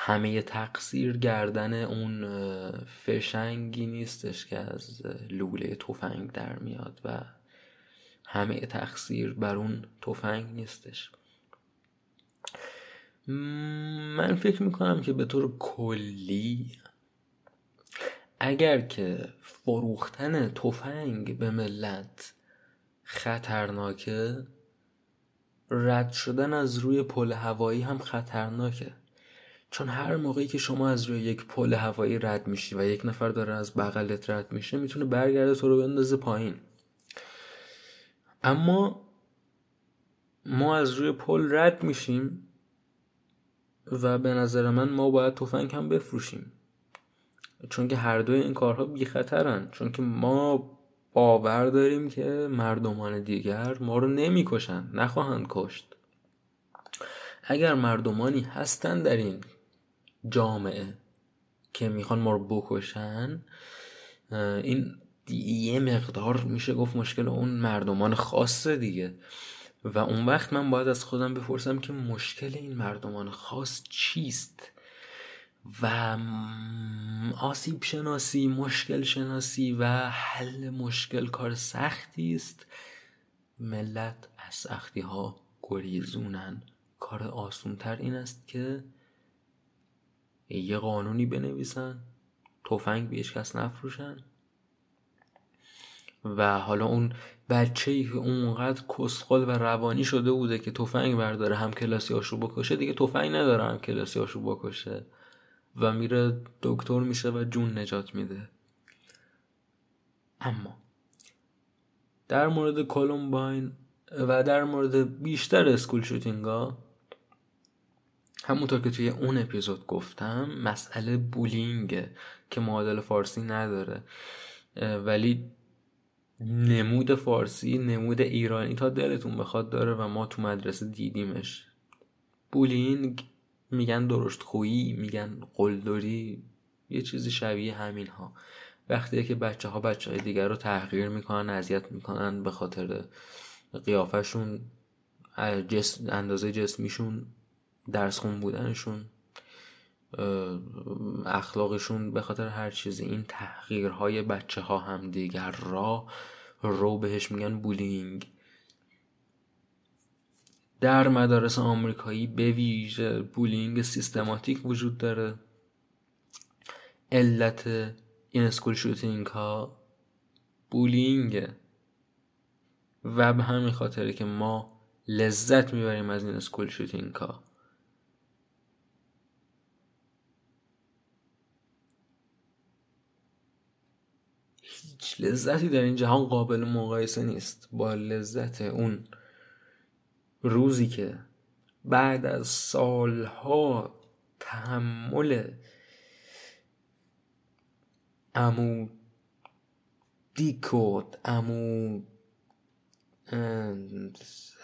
همه تقصیر گردن اون فشنگی نیستش که از لوله تفنگ در میاد و همه تقصیر بر اون تفنگ نیستش. من فکر می‌کنم که به طور کلی اگر که فروختن تفنگ به ملت خطرناکه رد شدن از روی پل هوایی هم خطرناکه. چون هر موقعی که شما از روی یک پل هوایی رد میشی و یک نفر داره از بغلت رد میشه می‌تونه برگرده تو رو بندازه پایین. اما ما از روی پل رد میشیم و به نظر من ما باید تفنگ هم بفروشیم. چون که هر دوی این کارها بی خطرن چون که ما باور داریم که مردمان دیگر ما رو نمی‌کشند نخواهند کشت. اگر مردمانی هستند در این جامعه که می‌خوان ما رو بکشن این یه مقدار میشه گفت مشکل اون مردمان خاصه دیگه. و اون وقت من باید از خودم بپرسم که مشکل این مردمان خاص چیست؟ و آسیب شناسی مشکل شناسی و حل مشکل کار سختی است ملت از سختی ها گریزونن. کار آسون تر این است که یه قانونی بنویسن تفنگ به کس نفروشن. و حالا اون بچه ای که اونقدر کسخل و روانی شده بوده که تفنگ برداره هم کلاسی هاشو بکشه دیگه تفنگ نداره هم کلاسی هاشو بکشه. و میره دکتر میشه و جون نجات میده. اما در مورد کولومباین و در مورد بیشتر اسکول شوتینگا همونطور که توی اون اپیزود گفتم مسئله بولینگه که معادل فارسی نداره. ولی نمود فارسی نمود ایرانی تا دلتون بخواد داره و ما تو مدرسه دیدیمش. بولینگ میگن درشت خویی میگن قلدری یه چیزی شبیه همین ها وقتی که بچه ها بچه های دیگر رو تحقیر می‌کنن اذیت می‌کنن به خاطر قیافشون جسم، اندازه جسمیشون درس خون بودنشون اخلاقشون به خاطر هر چیزی این تحقیرهای بچه ها هم دیگر را رو بهش میگن bullying. در مدارس آمریکایی به ویژه bullying سیستماتیک وجود داره. علت این school shooting ها بولینگ و به همین خاطره که ما لذت می‌بریم از این اسکول شوتینگ ها هیچ لذتی در این جهان قابل مقایسه نیست با لذت اون روزی که بعد از سالها تحمل امو دیکوت امو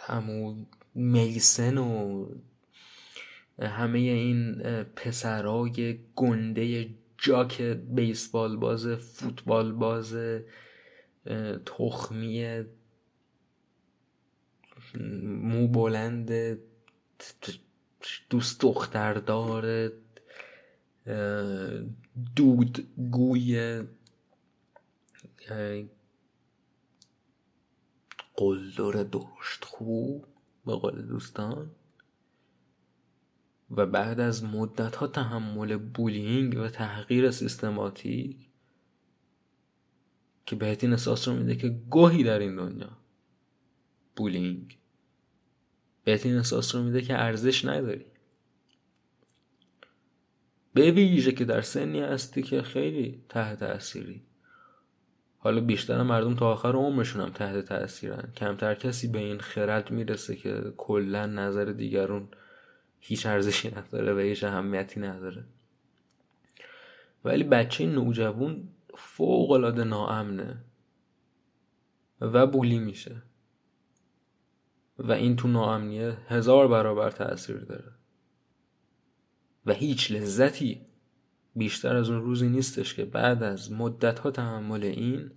امو میسن و همه این پسرای گنده جاک بیسبال باز فوتبال باز تخمی مو بلند دوست دختر داره دود گوی قلدر درشت خوب به قول دوستان. و بعد از مدت ها تحمل بولینگ و تحقیر سیستماتیک که بهت این احساس رو میده که گوهی در این دنیا بولینگ بهت این احساس رو میده که ارزش نداری. به ویژه که در سنی هستی که خیلی تحت تأثیری. حالا بیشتر مردم تا آخر عمرشون هم تحت تأثیرن. کمتر کسی به این خرد می‌رسه که کلا نظر دیگرون هیچ ارزشی نداره و هیچ اهمیتی نداره. ولی بچه نوجوان فوق العاده ناامنه و بولی میشه و این تو ناامنیه هزار برابر تاثیر داره و هیچ لذتی بیشتر از اون روزی نیستش که بعد از مدت ها تحمل این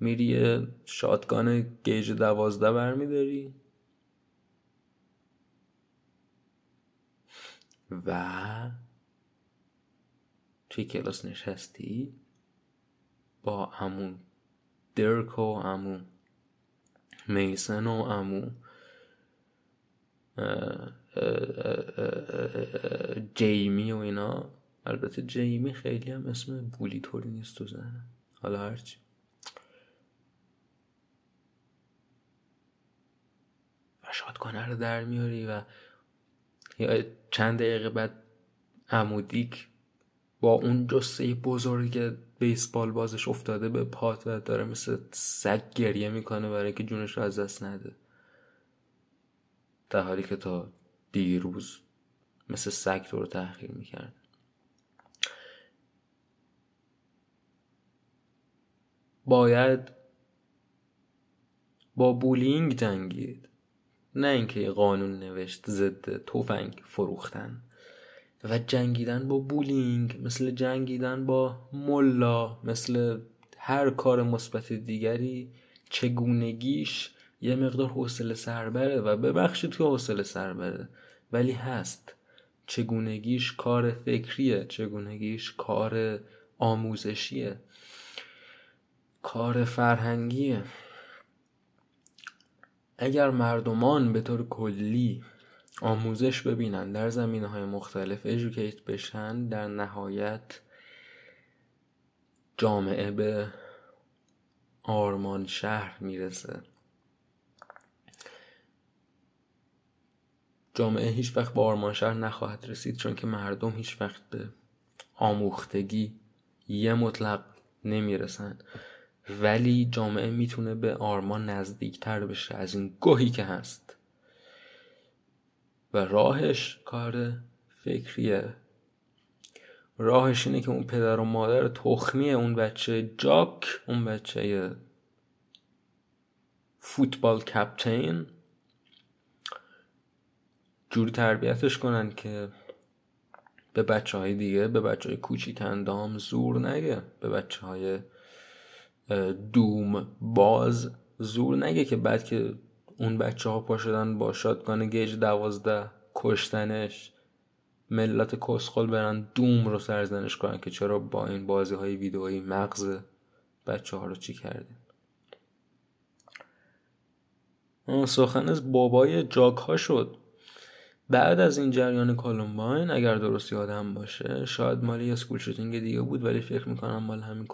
میری شاتگان گیج دوازده برمیداری. و توی کلاس نشستی با همون درک و همون میسن و امو جیمی و اینا. البته جیمی خیلی هم اسم بولی طوری نیست تو زنه حالا هرچی و شادگانه رو در میاری و چند دقیقه بعد عمودیک با اون جسه بزرگ بیسبال بازش افتاده به پات و داره مثل سگ گریه می‌کنه برای که جونش رو از دست نده. در حالی که تا دیروز مثل سگ تو رو تحقیر می‌کرد. باید با بولینگ جنگید. نه اینکه قانون نوشت ضد تفنگ فروختن. و جنگیدن با بولینگ مثل جنگیدن با ملا مثل هر کار مثبت دیگری چگونگیش یه مقدار حوصله سر بره و ببخشید که حوصله سر بره ولی هست. چگونگیش کار فکریه چگونگیش کار آموزشیه. کار فرهنگیه. اگر مردمان به طور کلی آموزش ببینن در زمینه های مختلف ایژوکیت بشن در نهایت جامعه به آرمان شهر می‌رسه. جامعه هیچ وقت به آرمان شهر نخواهد رسید چون که مردم هیچ وقت به آموختگی یه مطلق نمی‌رسن. ولی جامعه می‌تونه به آرمان نزدیکتر بشه از این گوهی که هست. و راهش کار فکریه. راهش اینه که اون پدر و مادر تخمی اون بچه جاک اون بچه فوتبال کپتین جوری تربیتش کنن که به بچه های دیگه به بچه های کوچیک اندام زور نگه به بچه های دوم باز. زور نگه که بعد که اون بچه ها پا شدن با shotgun gauge دوازده کشتنش ملت کسخل برن Doom رو سرزنش کنن که چرا با این بازی های ویدئویی مغز بچه ها رو چی کردیم سخن از بابای جاک ها شد. بعد از این جریان کولومباین اگر درست یادم باشه شاید مال یه school shooting دیگه بود ولی فکر می‌کنم مال همین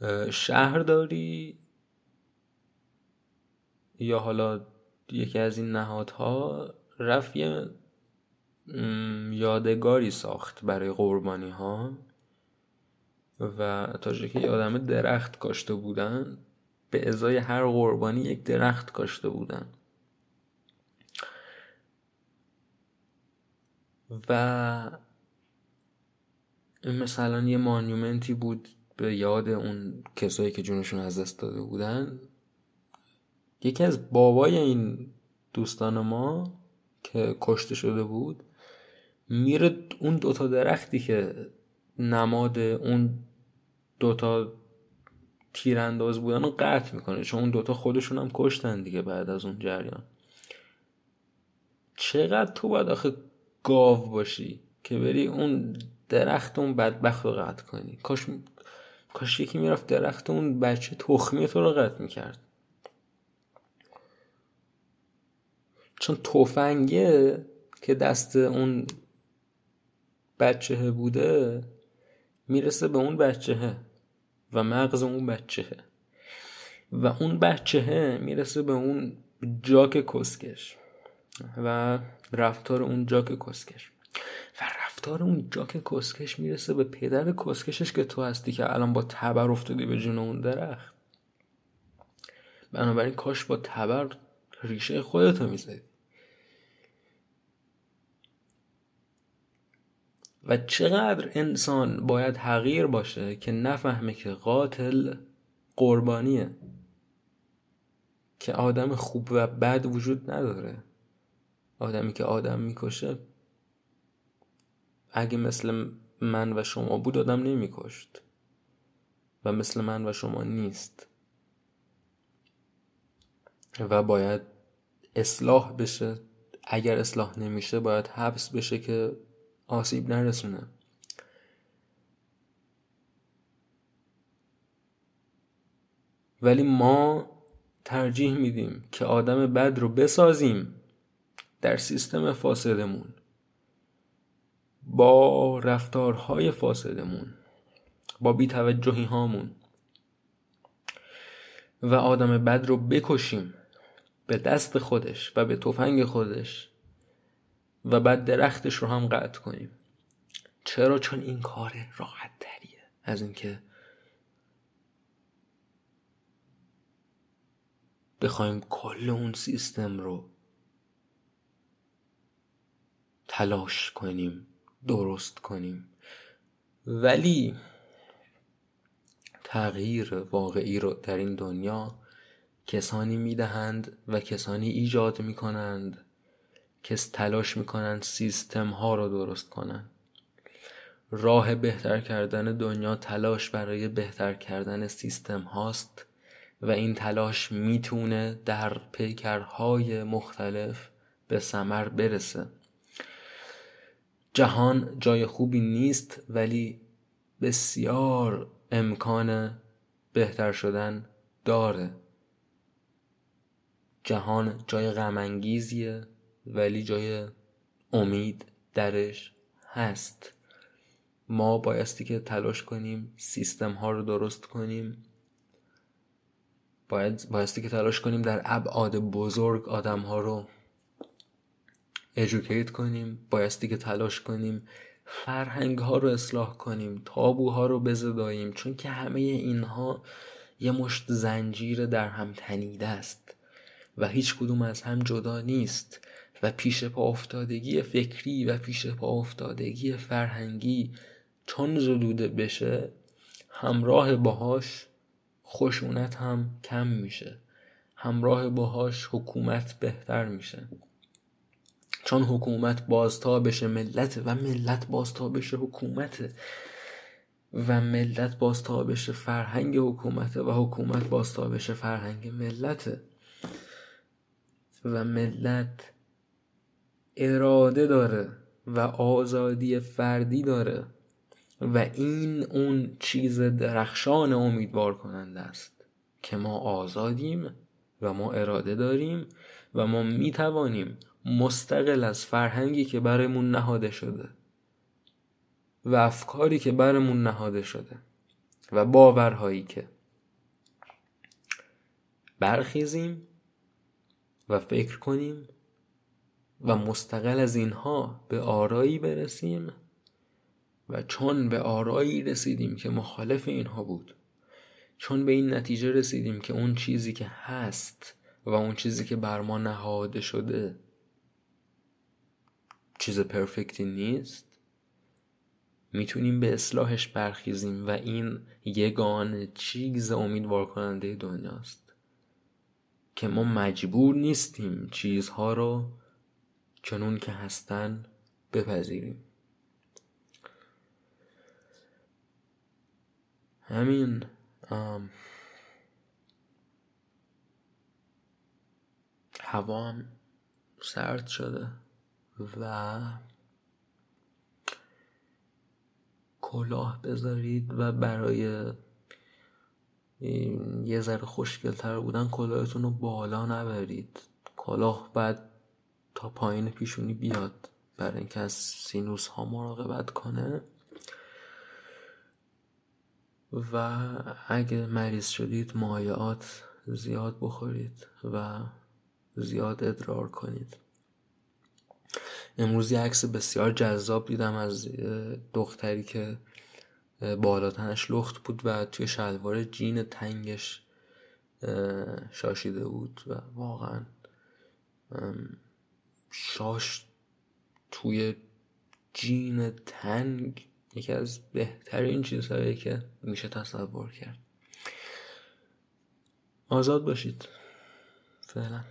کولومباینه شهرداری یا حالا یکی از این نهادها رفت یه یادگاری ساخت برای قربانی ها و تا که درخت کاشته بودن به ازای هر قربانی یک درخت کاشته بودن. و مثلا یه مانیومنتی بود به یاد اون کسایی که جونشون از دست داده بودن یکی از بابای این دوستان ما که کشته شده بود میره اون دوتا درختی که نماد اون دوتا تیرانداز بودن رو قطع می‌کنه چون اون دوتا خودشون هم کشتن دیگه بعد از اون جریان. چقدر تو باید آخه گاو باشی که بری اون درخت اون بدبخت رو قطع کنی. کاش کاش یکی می‌رفت درخت اون بچه تخمی تو رو قطع می‌کرد. چون تفنگه که دست اون بچه بوده می‌رسه به اون بچه و مغز اون بچه و اون بچه می‌رسه به اون جاک کسکش و رفتار اون جاک کسکش. رفتار اون جاک کسکش می‌رسه به پدر کسکشش که تو هستی که الان با تبر افتادی به جون اون درخت. بنابراین کاش با تبر ریشه خودتو می‌زدی. و چقدر انسان باید حقیر باشه که نفهمه که قاتل قربانیه. که آدم خوب و بد وجود نداره. آدمی که آدم می‌کشه اگه مثل من و شما بود آدم نمیکشت. و مثل من و شما نیست. و باید اصلاح بشه. اگر اصلاح نمیشه باید حبس بشه که آسیب نرسونه. ولی ما ترجیح میدیم که آدم بد رو بسازیم در سیستم فاسدمون. با رفتارهای فاسدمون با بیتوجهی هامون. و آدم بد رو بکشیم به دست خودش و به تفنگ خودش و بعد درختش رو هم قطع کنیم. چرا؟ چون این کار راحت تریه. از اینکه بخوایم کل اون سیستم رو تلاش کنیم. درست کنیم. ولی تغییر واقعی رو در این دنیا کسانی می‌دهند و کسانی ایجاد می‌کنند که تلاش می‌کنن سیستم ها رو درست کنن راه بهتر کردن دنیا تلاش برای بهتر کردن سیستم هاست و این تلاش می‌تونه در پیکرهای مختلف به سمر برسه. جهان جای خوبی نیست ولی بسیار امکان بهتر شدن داره. جهان جای غمانگیزیه ولی جای امید درش هست. ما بایستی که تلاش کنیم سیستم ها رو درست کنیم. باید بایستی که تلاش کنیم در ابعاد بزرگ آدم ها رو ادوکیت کنیم بایستی که تلاش کنیم فرهنگ ها رو اصلاح کنیم تابوها رو بزداییم چون که همه اینها یه مشت زنجیر در هم تنیده است و هیچ کدوم از هم جدا نیست و پیش پا افتادگی فکری و پیش پا افتادگی فرهنگی چون زدوده بشه همراه باهاش خشونت هم کم میشه. همراه باهاش حکومت بهتر میشه. چون حکومت بازتابش ملت و ملت بازتابش حکومت و ملت بازتابش فرهنگ حکومت و حکومت بازتابش فرهنگ ملت و ملت اراده داره و آزادی فردی داره و این اون چیز درخشان امیدوار کننده است که ما آزادیم و ما اراده داریم و ما می‌توانیم مستقل از فرهنگی که برمون نهاده شده و افکاری که برمون نهاده شده و باورهایی که برخیزیم و فکر کنیم و مستقل از اینها به آرایی برسیم و چون به آرایی رسیدیم که مخالف اینها بود چون به این نتیجه رسیدیم که اون چیزی که هست و اون چیزی که بر ما نهاده شده چیز پرفکتی نیست می‌تونیم به اصلاحش برخیزیم و این یگان چیز امیدوار کننده دنیاست که ما مجبور نیستیم چیزها رو چنون که هستن بپذیریم. همین هوا هم سرد شده. و کلاه بذارید و برای یه ذره خوشگلتر بودن کلاهتون رو بالا نبرید. کلاه بعد تا پایین پیشونی بیاد برای اینکه از سینوس ها مراقبت کنه. و اگه مریض شدید مایعات زیاد بخورید و زیاد ادرار کنید. امروز یه عکس بسیار جذاب دیدم از دختری که بالاتنش لخت بود و توی شلوار جین تنگش شاشیده بود و واقعا شاش توی جین تنگ یکی از بهترین چیزهایی که میشه تصور کرد. آزاد باشید. فعلا.